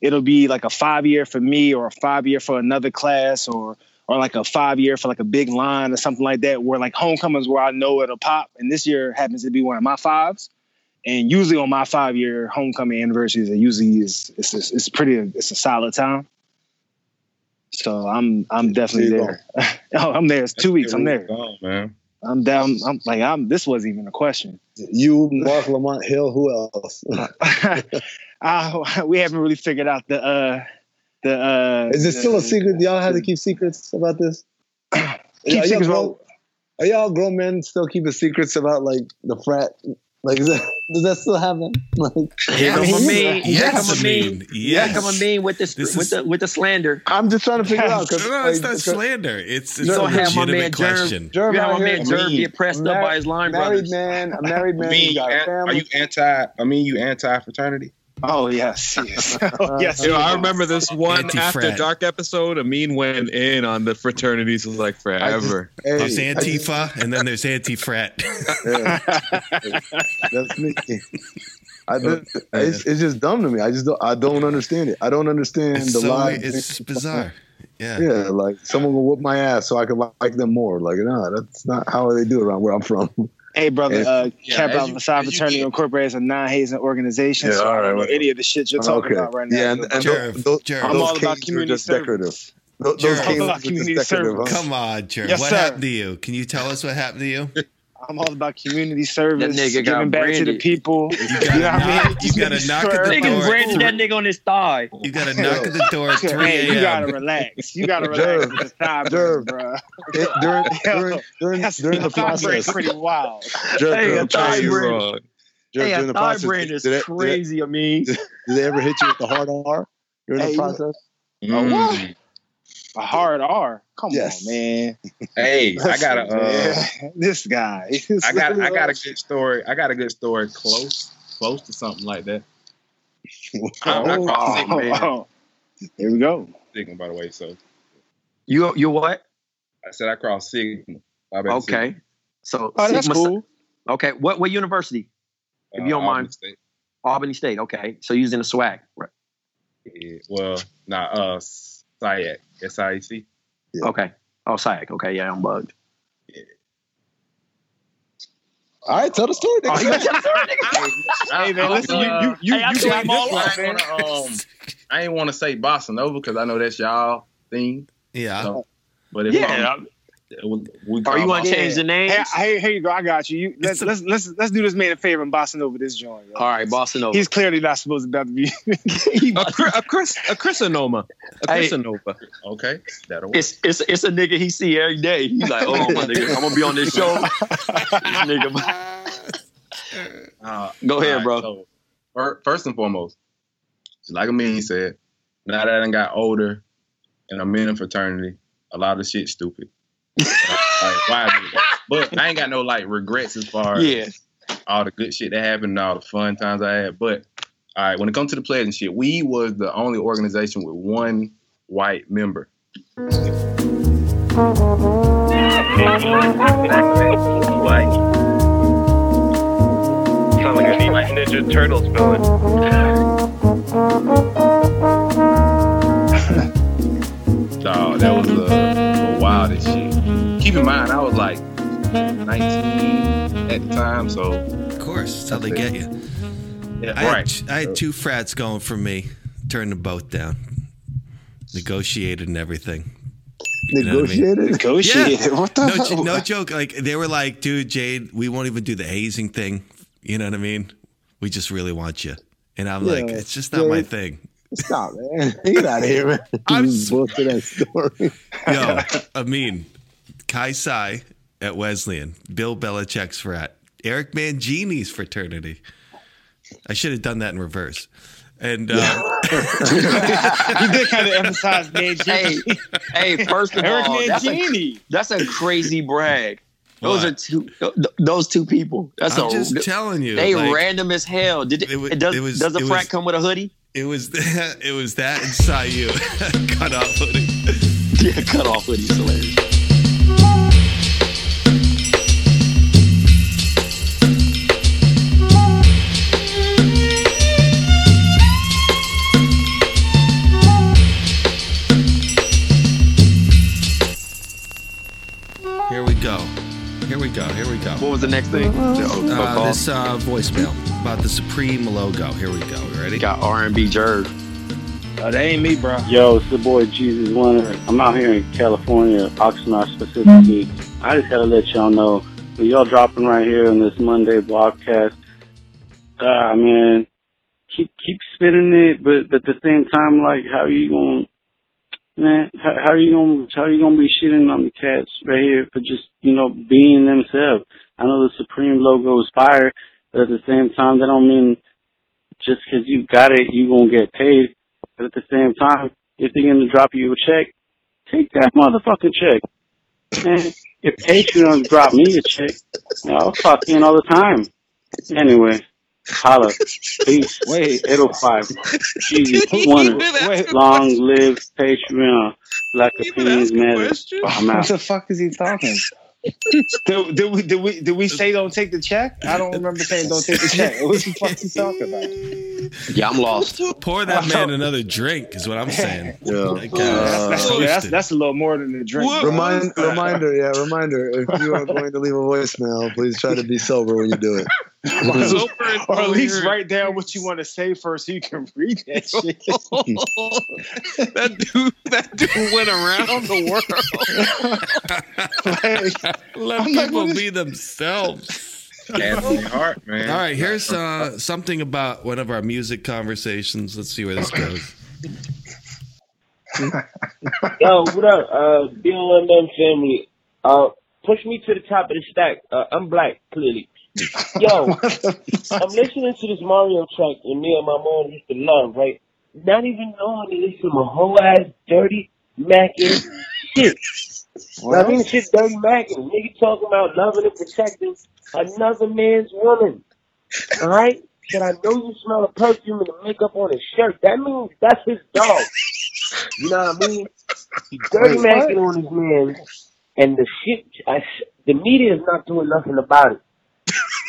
it'll be like a five year for me, or a five year for another class, or or like a five year for like a big line or something like that. Where like homecomings where I know it'll pop, and this year happens to be one of my fives. And usually on my five year homecoming anniversaries, it usually is it's it's, it's pretty it's a solid time. So I'm I'm definitely there. oh, I'm there. It's two weeks. I'm there. Gone, man. I'm down. I'm like I'm. This wasn't even a question. You, Marc Lamont Hill, who else? uh, we haven't really figured out the uh the uh. Is it still a secret? Do y'all have to keep secrets about this? Keep Are y'all secrets grown- about- Are y'all grown men still keeping secrets about like the frat? Like, is that, does that still happen? Like, yeah, I'm a mean, yeah, Yes, I'm a mean, yeah, I'm a mean with this, This with is- the with the slander. I'm just trying to figure out because no, it's not slander. It's, it's You a don't have my man legitimate question. Jerv. You have my man Jerv mean, get pressed up by his line married brothers. man, a married man, mean, you got a an- are you anti? I mean, you anti fraternity? Oh yes, yes, oh, uh, yes. Yo, I remember this one Anti-frat. after dark episode. Amin went in on the fraternities like forever. Hey, There's I just- Antifa and then there's anti-frat. yeah. That's me. I oh, just, it's, it's just dumb to me. I just don't, I don't understand it. I don't understand It's the so lie. it's bizarre. Yeah. Yeah, like someone will whoop my ass so I can like them more. Like, no, that's not how they do it around where I'm from. Hey, brother, Yeah. uh, Yeah, Cap as Out you- Facade as you Fraternity Incorporated is a non-hazing organization. Yeah, so all I don't know any of the shit you're talking about right now. Yeah, and, and Jerv, those, those, Jerv. I'm those all about canes community just service. decorative. Those, Jerv. those I'm about just community decorative. service. huh? Come on, Jerv. Yes, what sir. happened to you? Can you tell us what happened to you? I'm all about community service, That nigga got giving back to the people. You, gotta know what I knock- mean? you gotta knock at the Service. Niggas door. branded that nigga on his thigh. You got to knock at the door at 3 Hey, you gotta relax. You gotta relax Jerv. with this time, Jerv. bro. It, during, during, during, That's during the process, pretty wild. Jerv, Hey, during a the thigh process, brand. wrong. Jerv, Hey, during a the thigh process, brand is did, they- did, crazy. I mean, they- did they ever hit you with the hard R during Hey, the process? Mm. what? A hard R. Come Yes. on, man. Hey, I got a. Uh, this guy. I got I got a good story. I got a good story close close to something like that. I, I Oh, crossed Sigma, man. oh, Here we go. Sigma, by the way. So you you what? I said I crossed Sigma. I bet Okay, so Oh, that's Sigma- cool. Okay, what what university? If you don't mind. State. Albany State. Okay, so using the swag. Right. Yeah, well, nah, uh, SIAC, S-I-E-C. Okay. Oh, SIAC. Okay, yeah, I'm bugged. All right, tell the story. Oh, nigga. you tell the story, nigga? Hey, man, listen, you, you, you, Hey, I you got this one, man. ain't wanna, um, I ain't want to say bossa nova because I know that's y'all thing. Yeah. So, but if Yeah. We, we Are you gonna change the name? Hey, hey, here you go. I got you. you let's, let's let's let's do this man a favor and bossing over this joint. yo. All right, Boston over. He's clearly not supposed to be. A, cri- a, Chris, a Chrisanoma. A Hey. Okay, that'll work. It's it's it's a nigga he see every day. He's like, oh my nigga, I'm gonna be on this show. this nigga. Uh, Go ahead, alright, bro. so, first and foremost, just like Amin said, now that I done got older and I'm in a fraternity, a lot of shit stupid. Like, why I do that? But I ain't got no like regrets as far as Yeah. all the good shit that happened and all the fun times I had. But all right, when it comes to the pledge and shit, we was the only organization with one white member. Like, sound like I need my Ninja Turtles villain. Dog, that was uh, the, the wildest shit. Keep in mind, I was like 19 at the time, so Of course, that's how they get you. Yeah, I, right. had, I had two frats going for me. Turned the boat down. Negotiated and everything. You know I mean? Negotiated? Negotiated? Yeah. What the no, hell? no joke. Like they were like, dude, Jade, we won't even do the hazing thing. You know what I mean? We just really want you. And I'm like, it's just not my thing. Stop, man. Get out of here, man. I'm bullshit that story. Yo, I mean, Chi Psi at Wesleyan, Bill Belichick's frat, Eric Mangini's fraternity. I should have done that in reverse. And uh, you did kind of emphasize Mangini. Hey, hey, first of Eric all, that's a, Mangini. that's a crazy brag. Those What? are two. th- those two people. That's I'm a, just telling you, They like- random as hell. Did it? It wa- does, it was- does the it frat was- come with a hoodie? it was that. it was that and Sayu cut off hoodie. Yeah, cut off hoodie. It's hilarious. Here we go. Here we go. What was the next thing? Uh, this uh, voicemail about the Supreme logo. Here we go. You ready? Got R and B Jerv. Oh, that ain't me, bro. Yo, it's the boy Jesus Winter. I'm out here in California, Oxnard specifically. I just gotta let y'all know, when y'all dropping right here on this Monday broadcast, ah man, keep keep spinning it, but, but at the same time, like, how are you gonna, man, how, are you gonna, how are you gonna be shitting on the cats right here for just, you know, being themselves? I know the Supreme logo is fire, but at the same time, that don't mean just 'cause you got it, you gonna get paid. But at the same time, if they're gonna drop you a check, take that motherfucking check. Man, if Patreon drop me a check, I'll fuck in all the time. Anyway, holla. Peace. Wait, 805. Jesus, Wonder. Wait. Long live Patreon. Black opinions matter. I'm What the fuck is he talking? did, did we did we did we say don't take the check? I don't remember saying don't take the check. What the fuck you talking about? Yeah, I'm lost. Pour that man oh. another drink is what I'm saying. Yeah. That guy That's, is uh, that's, oh, that's, that's a little more than a drink. Remind, reminder, yeah, reminder. If you are going to leave a voicemail, please try to be sober when you do it. Or at least write down what you want to say first so you can read that shit. that dude, that dude went around the world. Let people be themselves. Anthony Hart, man. All right, here's uh, something about one of our music conversations. Let's see where this goes. Yo, what up? Uh, Bill and them family. Uh, push me to the top of the stack. Uh, I'm black, clearly. Yo, I'm listening to this Mario track and me and my mom used to love, right? Not even knowing that it's some whole ass dirty macking shit. I mean, shit dirty macking. Nigga talking about loving and protecting another man's woman. Alright? Said I know you smell a perfume and the makeup on his shirt. That means that's his dog. You know what I mean? He dirty macking on his man, and the shit, I, the media is not doing nothing about it.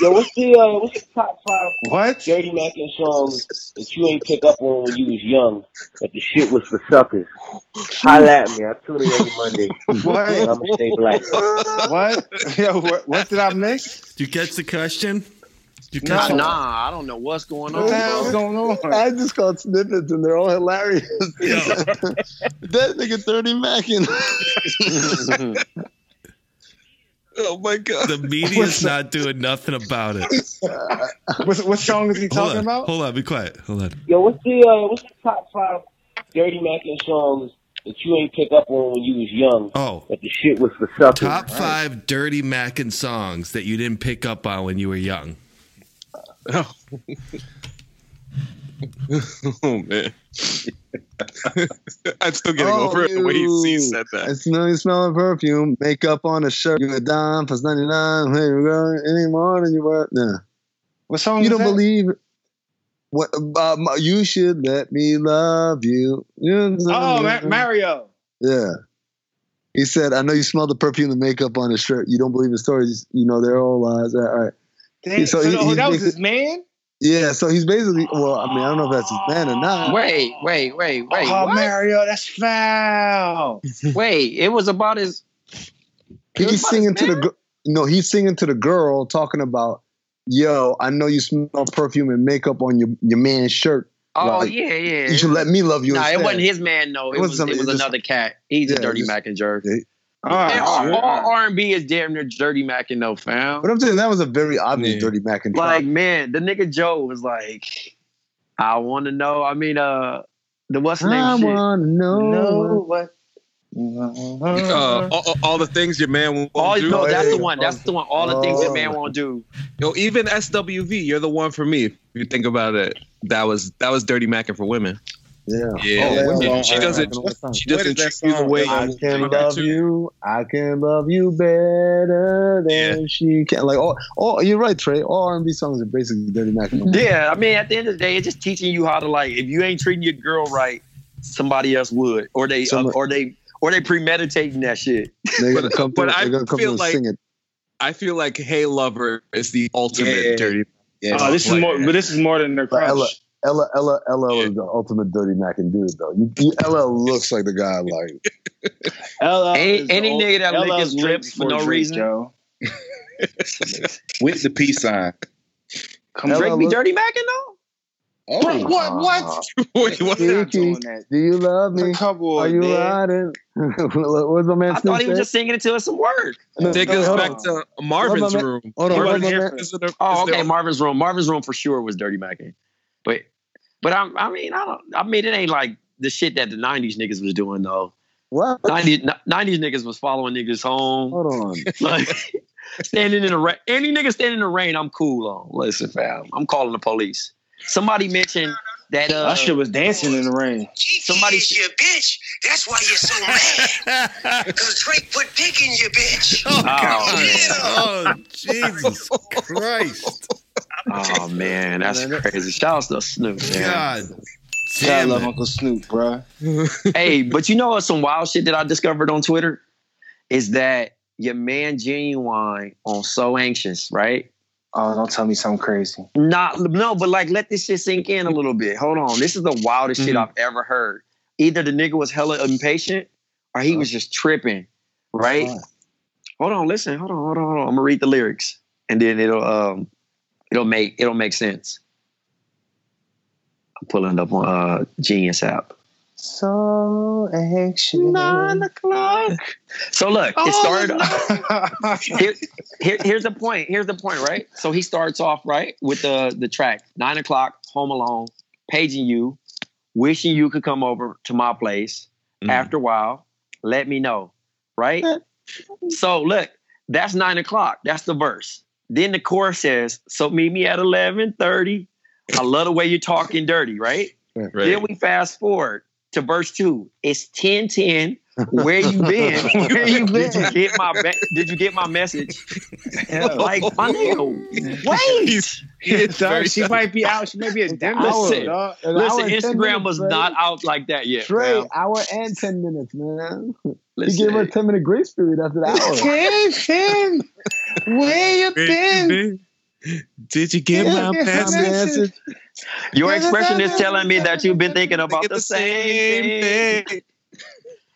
Yo, what's the uh, what's the top five what dirty macking songs that you ain't pick up on when you was young? That the shit was for suckers. Holla at me. I tune in every Monday. What? I'm gonna stay black. what? Yo, what, what did I miss? Did you catch the question? You Nah, catch it? nah, I don't know what's going on, What the going on? I just called snippets and they're all hilarious. that nigga 30 Mackin. Oh my god. The media's not doing nothing about it. What, what song is he Hold talking on, about? hold on, be quiet. Hold on. Yo, what's the uh, what's the top five dirty macking songs that you ain't pick up on when you was young? Oh, That the shit was for suckers. top five dirty Mackin songs that you didn't pick up on when you were young. oh man. I'm still getting over it the way he, he said I that. smell you smell perfume, makeup on a shirt, you a dime plus ninety nine. Hey, we got any more than you were? Nah. What song? You is don't that? believe what? Uh, you should let me love you. You Oh, Ma- Mario. Yeah. He said, "I know you smell the perfume and makeup on his shirt. You don't believe his stories. You know they're all lies." All right. Damn, So so he- oh, he's that was basi- his man. Yeah. So he's basically. Well, I mean, I don't know if that's his man or not. Wait, wait, wait, wait. oh, what? Mario, that's foul. Wait, it was about his. He's singing to the. gir- No, he's singing to the girl, talking about, "Yo, I know you smell perfume and makeup on your your man's shirt. Oh Like, yeah, yeah. You should let me love you." Nah, it wasn't his man. No, it, It was. was it was it just- another cat. He's Yeah, a dirty just- Mac and jerk. All right, all all, right. all R and B is damn near dirty Mac and no fam. But I'm saying that was a very obvious Yeah. dirty Mac and Like track. man, the nigga Joe was like, I want to know. I mean, uh, the what's the name I wanna know. No, what? Uh, all, all the things your man won't Oh do. no, that's the one. That's the one. All the things Oh. that man won't do. Yo, even SWV, you're the one for me. If you think about it, that was that was dirty macking for women. Yeah. Yeah, Oh, she- women. she doesn't. She doesn't What treat is that you the way I you can love to. you. I can love you better than she can. Like, oh, oh, you're right, Tray. All R&B songs are basically dirty Mac. Yeah, I mean, at the end of the day, it's just teaching you how to like. If you ain't treating your girl right, somebody else would, or they, uh, or they, or they premeditating that shit. They're gonna come but through. I come feel like- sing it. I feel like Hey Lover is the ultimate Yeah. dirty. Yeah. Oh, this is more, but this is more than their crush. LL, LL, LL is the ultimate dirty Mac and dude, though. You, you, LL looks like the guy. Like, LL Any- is the any old- nigga that lick LL's his lit lips for no Drake, reason. Joe. With the peace sign. Come LL Drake be look- dirty macking though. Oh, What? What? What? Ah. Wait, what? We're not doing that. do you love me? A couple Are of you man. riding? What's my man I thought he was say? just singing it to us some work. No, Take no, us back on. to Marvin's room. Hold on, He hold wasn't on, here man. for Is it a- Oh, okay, Marvin's room. Marvin's room for sure was dirty macking, but, but I, I mean, I don't. I mean, it ain't like the shit that the '90s niggas was doing though. What? 90s, 90s niggas was following niggas home. Hold on. like standing in the rain. Any nigga standing in the rain, I'm cool on. Listen, fam, I'm calling the police. Somebody mentioned that. Uh, That shit was dancing in the rain. Somebody- is your bitch. That's why you're so mad. Because Drake put dick in your bitch. Oh, Yeah. oh, Jesus Christ. Oh man, that's crazy. Shout out to Snoop, man. God God damn love it. Uncle Snoop, bro. hey, but you know what? Some wild shit that I discovered on Twitter is that your man Ginuwine on So Anxious, right? Oh, don't tell me something crazy. Not no, but like let this shit sink in a little bit. Hold on, this is the wildest shit I've ever heard. Either the nigga was hella impatient or he was just tripping, right? Hold on, listen, hold on, hold on, hold on. I'm gonna read the lyrics and then it'll um it'll make it'll make sense. I'm pulling up on uh Genius app. So anxious. Nine o'clock. So look, it started. here, here- here's the point. Here's the point, right? So he starts off right with the the track nine o'clock, home alone, paging you, wishing you could come over to my place. After a while, let me know, right? so look, that's nine o'clock. That's the verse. Then the chorus says, "So meet me at eleven thirty. I love the way you're talking dirty, right? Then we fast forward to verse two. It's ten ten. Where you been? Where you been? Did you get my be- Did you get my message? like my nigga, wait. It's dog, she might be out. She might be a Denver. Listen, dog. Listen. hour and 10 Instagram minutes, was Tray. not out like that yet. Tray, fam. hour and 10 minutes, man. He Listen, gave her a 10 minute grace period after the hour. Tim, Tim, where you been? Did you get my Yeah, message? Your expression is telling me that you've been thinking about the same thing.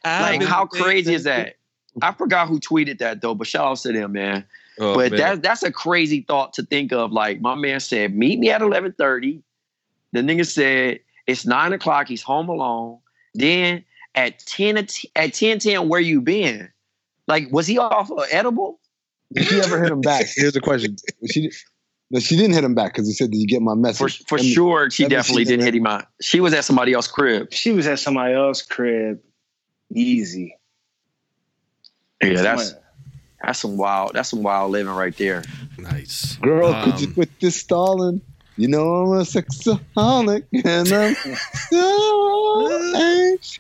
Like, how crazy is that? I forgot who tweeted that though, but shout out to them, man. Oh, but man. that's that's a crazy thought to think of. Like my man said, meet me at eleven thirty. The nigga said it's nine o'clock. He's home alone. Then at ten at ten ten, where you been? Like, was he off of edible? Did she ever hit him back? Here's the question. She, no, she didn't hit him back because he said, Did you get my message? for That mean- sure, she that means definitely didn't hit him out. She was at somebody else's crib. She was at somebody else's crib. Easy. Yeah, that's that's some wild. That's some wild living right there. Nice. Girl, Um, could you quit this stalling? You know I'm a sexaholic and I'm so anxious.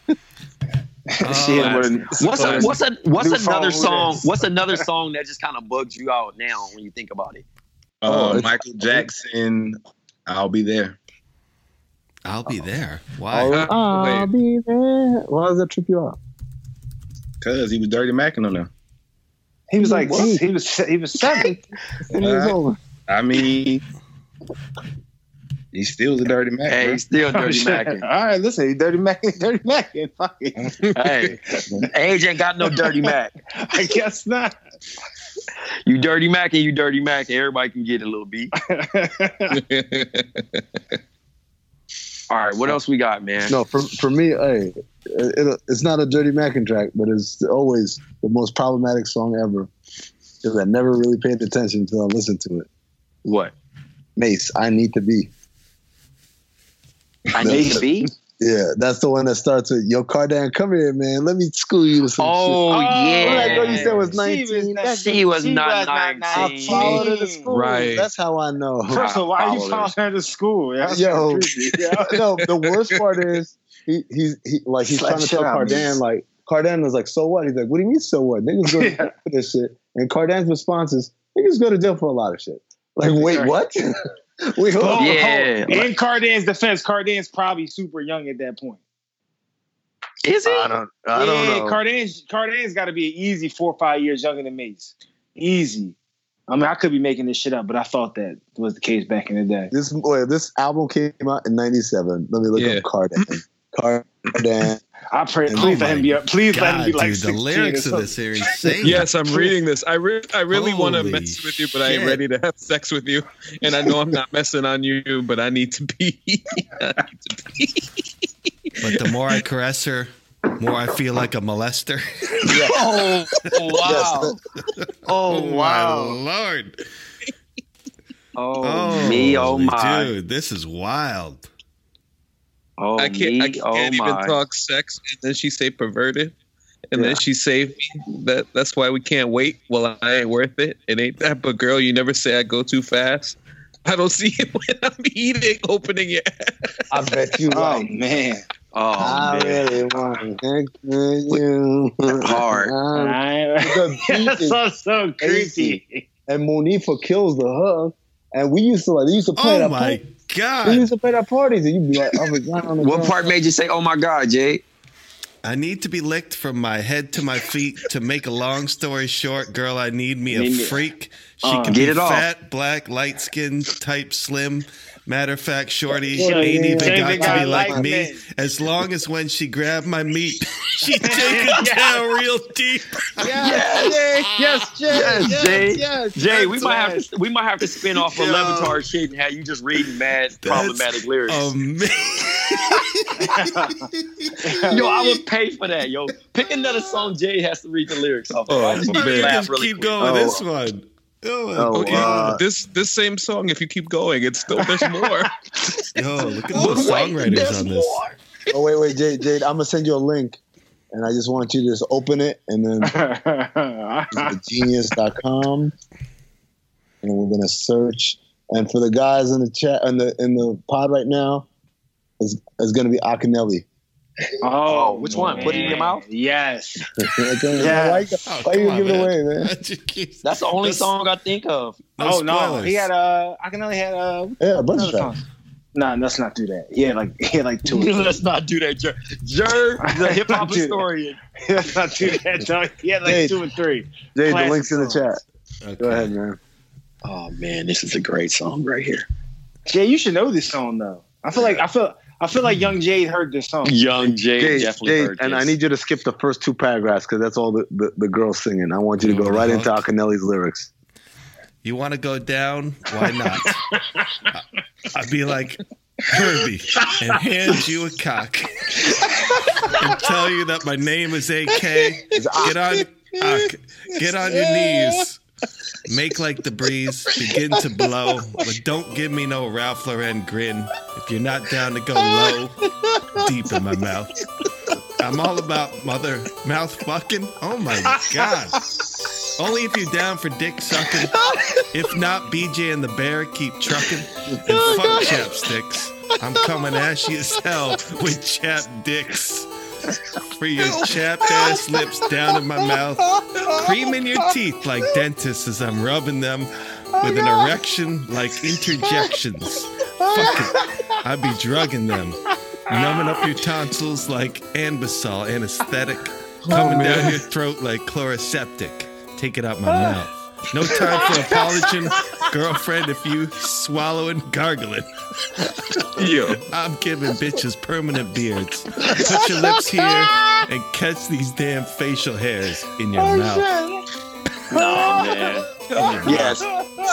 Shit, what's a, what's a, what's another song? What's another song that just kind of bugs you out now when you think about it? Uh, it's- Michael Jackson, I'll be there. I'll be there. Why? Oh, I'll be there. Why does that trip you up? Cause he was dirty macking on them. He was like What? he was he was seven. It was over. I mean, he still a dirty mac. Hey, he's still Oh, dirty shit. macking. All right, listen, he dirty macking, dirty macking. Fuck it. Hey, age ain't got no dirty mac. I guess not. You dirty mac and you dirty mac, and everybody can get a little beat. All right, what else we got, man? No, for for me, hey, it, it, it's not a Dirty Mackin track, but it's always the most problematic song ever. Because I never really paid attention until I listened to it. What? Mase, I need to be. I need to be. Yeah, that's the one that starts with "Yo, Cardan, come here, man. Let me school you to some Oh, shit." yeah. What that girl you said was She was nineteen. not- She was not not 19. I followed her to school. Right. That's how I know. First of all, why are you Followers. following her to school? Yeah, that's Yo, kinda creepy. Yeah. no, the worst part is he he's he like he's Slap trying to tell out of me. Cardan like Cardan was like, so what? He's like, what do you mean so what? Niggas go to jail for this shit. And Cardan's response is, niggas go to jail for a lot of shit. Like, wait, what? wait, hold Oh. Yeah. oh, In Cardan's defense, Cardan's probably super young at that point. Is he? I don't I don't yeah, know. Cardan's Cardan's got to be an easy four or five years younger than Mase. Easy. I mean, I could be making this shit up, but I thought that was the case back in the day. This wait, this album came out in '97. Let me look Yeah. up Cardan. Cardan. I pray, Oh please let him be up. Please let him be like dude, the lyrics of this are insane. Yes, I'm reading this. I re- I really want to mess with you, but I ain't shit. ready to have sex with you. And I know I'm not messing on you, but I need to be. Need to be. But the more I caress her, more I feel like a molester. Oh, wow. Oh, oh, my wow. lord. Oh, oh me, oh, my. Dude, this is wild. Oh, I can't. me, I can't oh, even my. talk sex, and then she say perverted, and then she saved me. That that's why we can't wait. Well, I ain't worth it. It ain't that. But girl, you never say I go too fast. I don't see it when I'm eating, opening it. I bet you Oh like. man, Oh, I man. really want to thank you. Hard. The beat that's is so so creepy. and Monifah kills the hug. And we used to like they used to play Oh that my party. We used to play that parties, and you'd be like, "Oh my god!" on the What ground. part made you say, oh, my God, Jay? I need to be licked from my head to my feet. To make a long story short, girl, I need me a freak. She Uh, can Get be it off. fat, black, light skinned, type, slim. Matter of fact, shorty Yeah, ain't yeah, even yeah. got to be like like me. men. As long as when she grabbed my meat, she take it down real deep. Yes, yes, yes, Yes, Jay. yes. Jay, we might have to we might have to spin off a Yo. Levitar shit and have you just reading mad problematic lyrics. Amazing. yo, I would pay for that. Yo, pick another song Jay has to read the lyrics off. of. Oh, I just oh, man. laugh Just really keep quick. going with Oh. this one. Oh, Oh, Okay, uh, this this same song. If you keep going, it's still there's more. Yo, look at But those songwriters on this. more. Oh wait, wait, Jade, Jade, I'm gonna send you a link, and I just want you to just open it, and then genius.com, and we're gonna search. And for the guys in the chat in the in the pod right now, is is gonna be Akinyele. Oh, which one? Put it in your mouth? Yes. okay, Yeah. why you, Oh, why you come give on, it away, man. man? Just keep- That's the only That's- song I think of. No oh no, he had uh, I can only had uh, Yeah, a bunch of songs. tracks. song. Nah, let's not do that. Yeah, like he had like two. Let's not do that, Jer. Jer, the hip hop Dude. historian. let's not do that. Dog. He had like Hey. two and three. Jade, the Classic link's in the chat. Okay. Go ahead, man. Oh man, this is a great song right here. Jay, you should know this song though. I feel like I feel I feel like Young hmm. Jade heard this song. Young Jay Jade, definitely Jade, heard and this. I need you to skip the first two paragraphs because that's all the, the, the girls singing. I want you to go right into uh-huh. Akinyele's lyrics. You want to go down? Why not? I- I'd be like Herbie and hand you a cock and tell you that my name is AK. Get on, Ak, get on your knees. Make like the breeze begin to blow, but don't give me no Ralph Lauren grin. If you're not down to go low, deep in my mouth. I'm all about mother mouth fucking. Oh my god. Only if you're down for dick sucking. if not, BJ and the Bear keep trucking. And fuck chapsticks. I'm coming ashy as hell with chap dicks. For your chapped ass lips down in my mouth. creaming your teeth like dentists as I'm rubbing them with an erection like interjections. Fuck it. I be drugging them. Numbing up your tonsils like Anbesol anesthetic. Coming down your throat like Chloraseptic. Take it out my mouth. No time for apologizing, girlfriend, if you swallowing gargling. Yo. I'm giving bitches permanent beards. Put your lips here and catch these damn facial hairs in your oh, mouth. Nah, oh, man. Yes.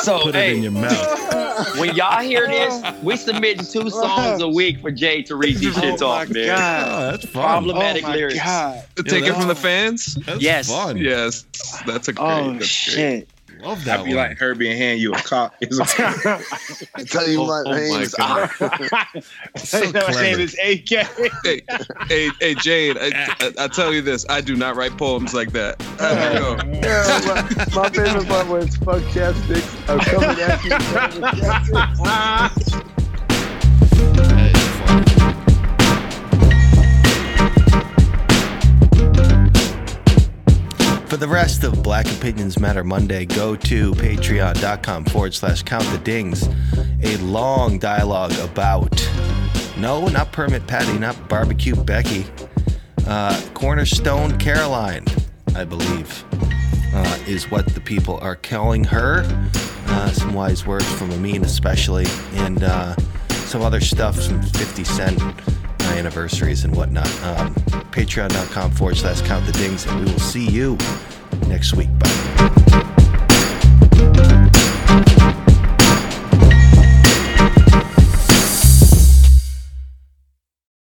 So Put hey, it in your mouth. when y'all hear this, we submitting two songs a week for Jay to read these shits oh, off, man. Oh, that's fun. Problematic Oh my lyrics. God. Take it from the fans? That's Yes. fun. Yes. That's a great. Oh, that's shit. Love that. I'd be one. like Herbie and hand you a cock. It's a- I tell you Oh, oh my oh name my is God. So His name is AK. hey, hey, hey, Jade. I, I, I tell you this: I do not write poems like that. I yeah, my, my favorite part was fuck chapsticks. I'm coming at you. For the rest of Black Opinions Matter Monday, go to patreon.com forward slash count the dings. A long dialogue about, no, not Permit Patty, not Barbecue Becky, uh, Cornerstone Caroline, I believe, uh, is what the people are calling her. Uh, some wise words from Amin, especially, and uh, some other stuff, some 50 Cent anniversaries and whatnot. Um, Patreon.com forward slash count the dings, and we will see you next week. Bye.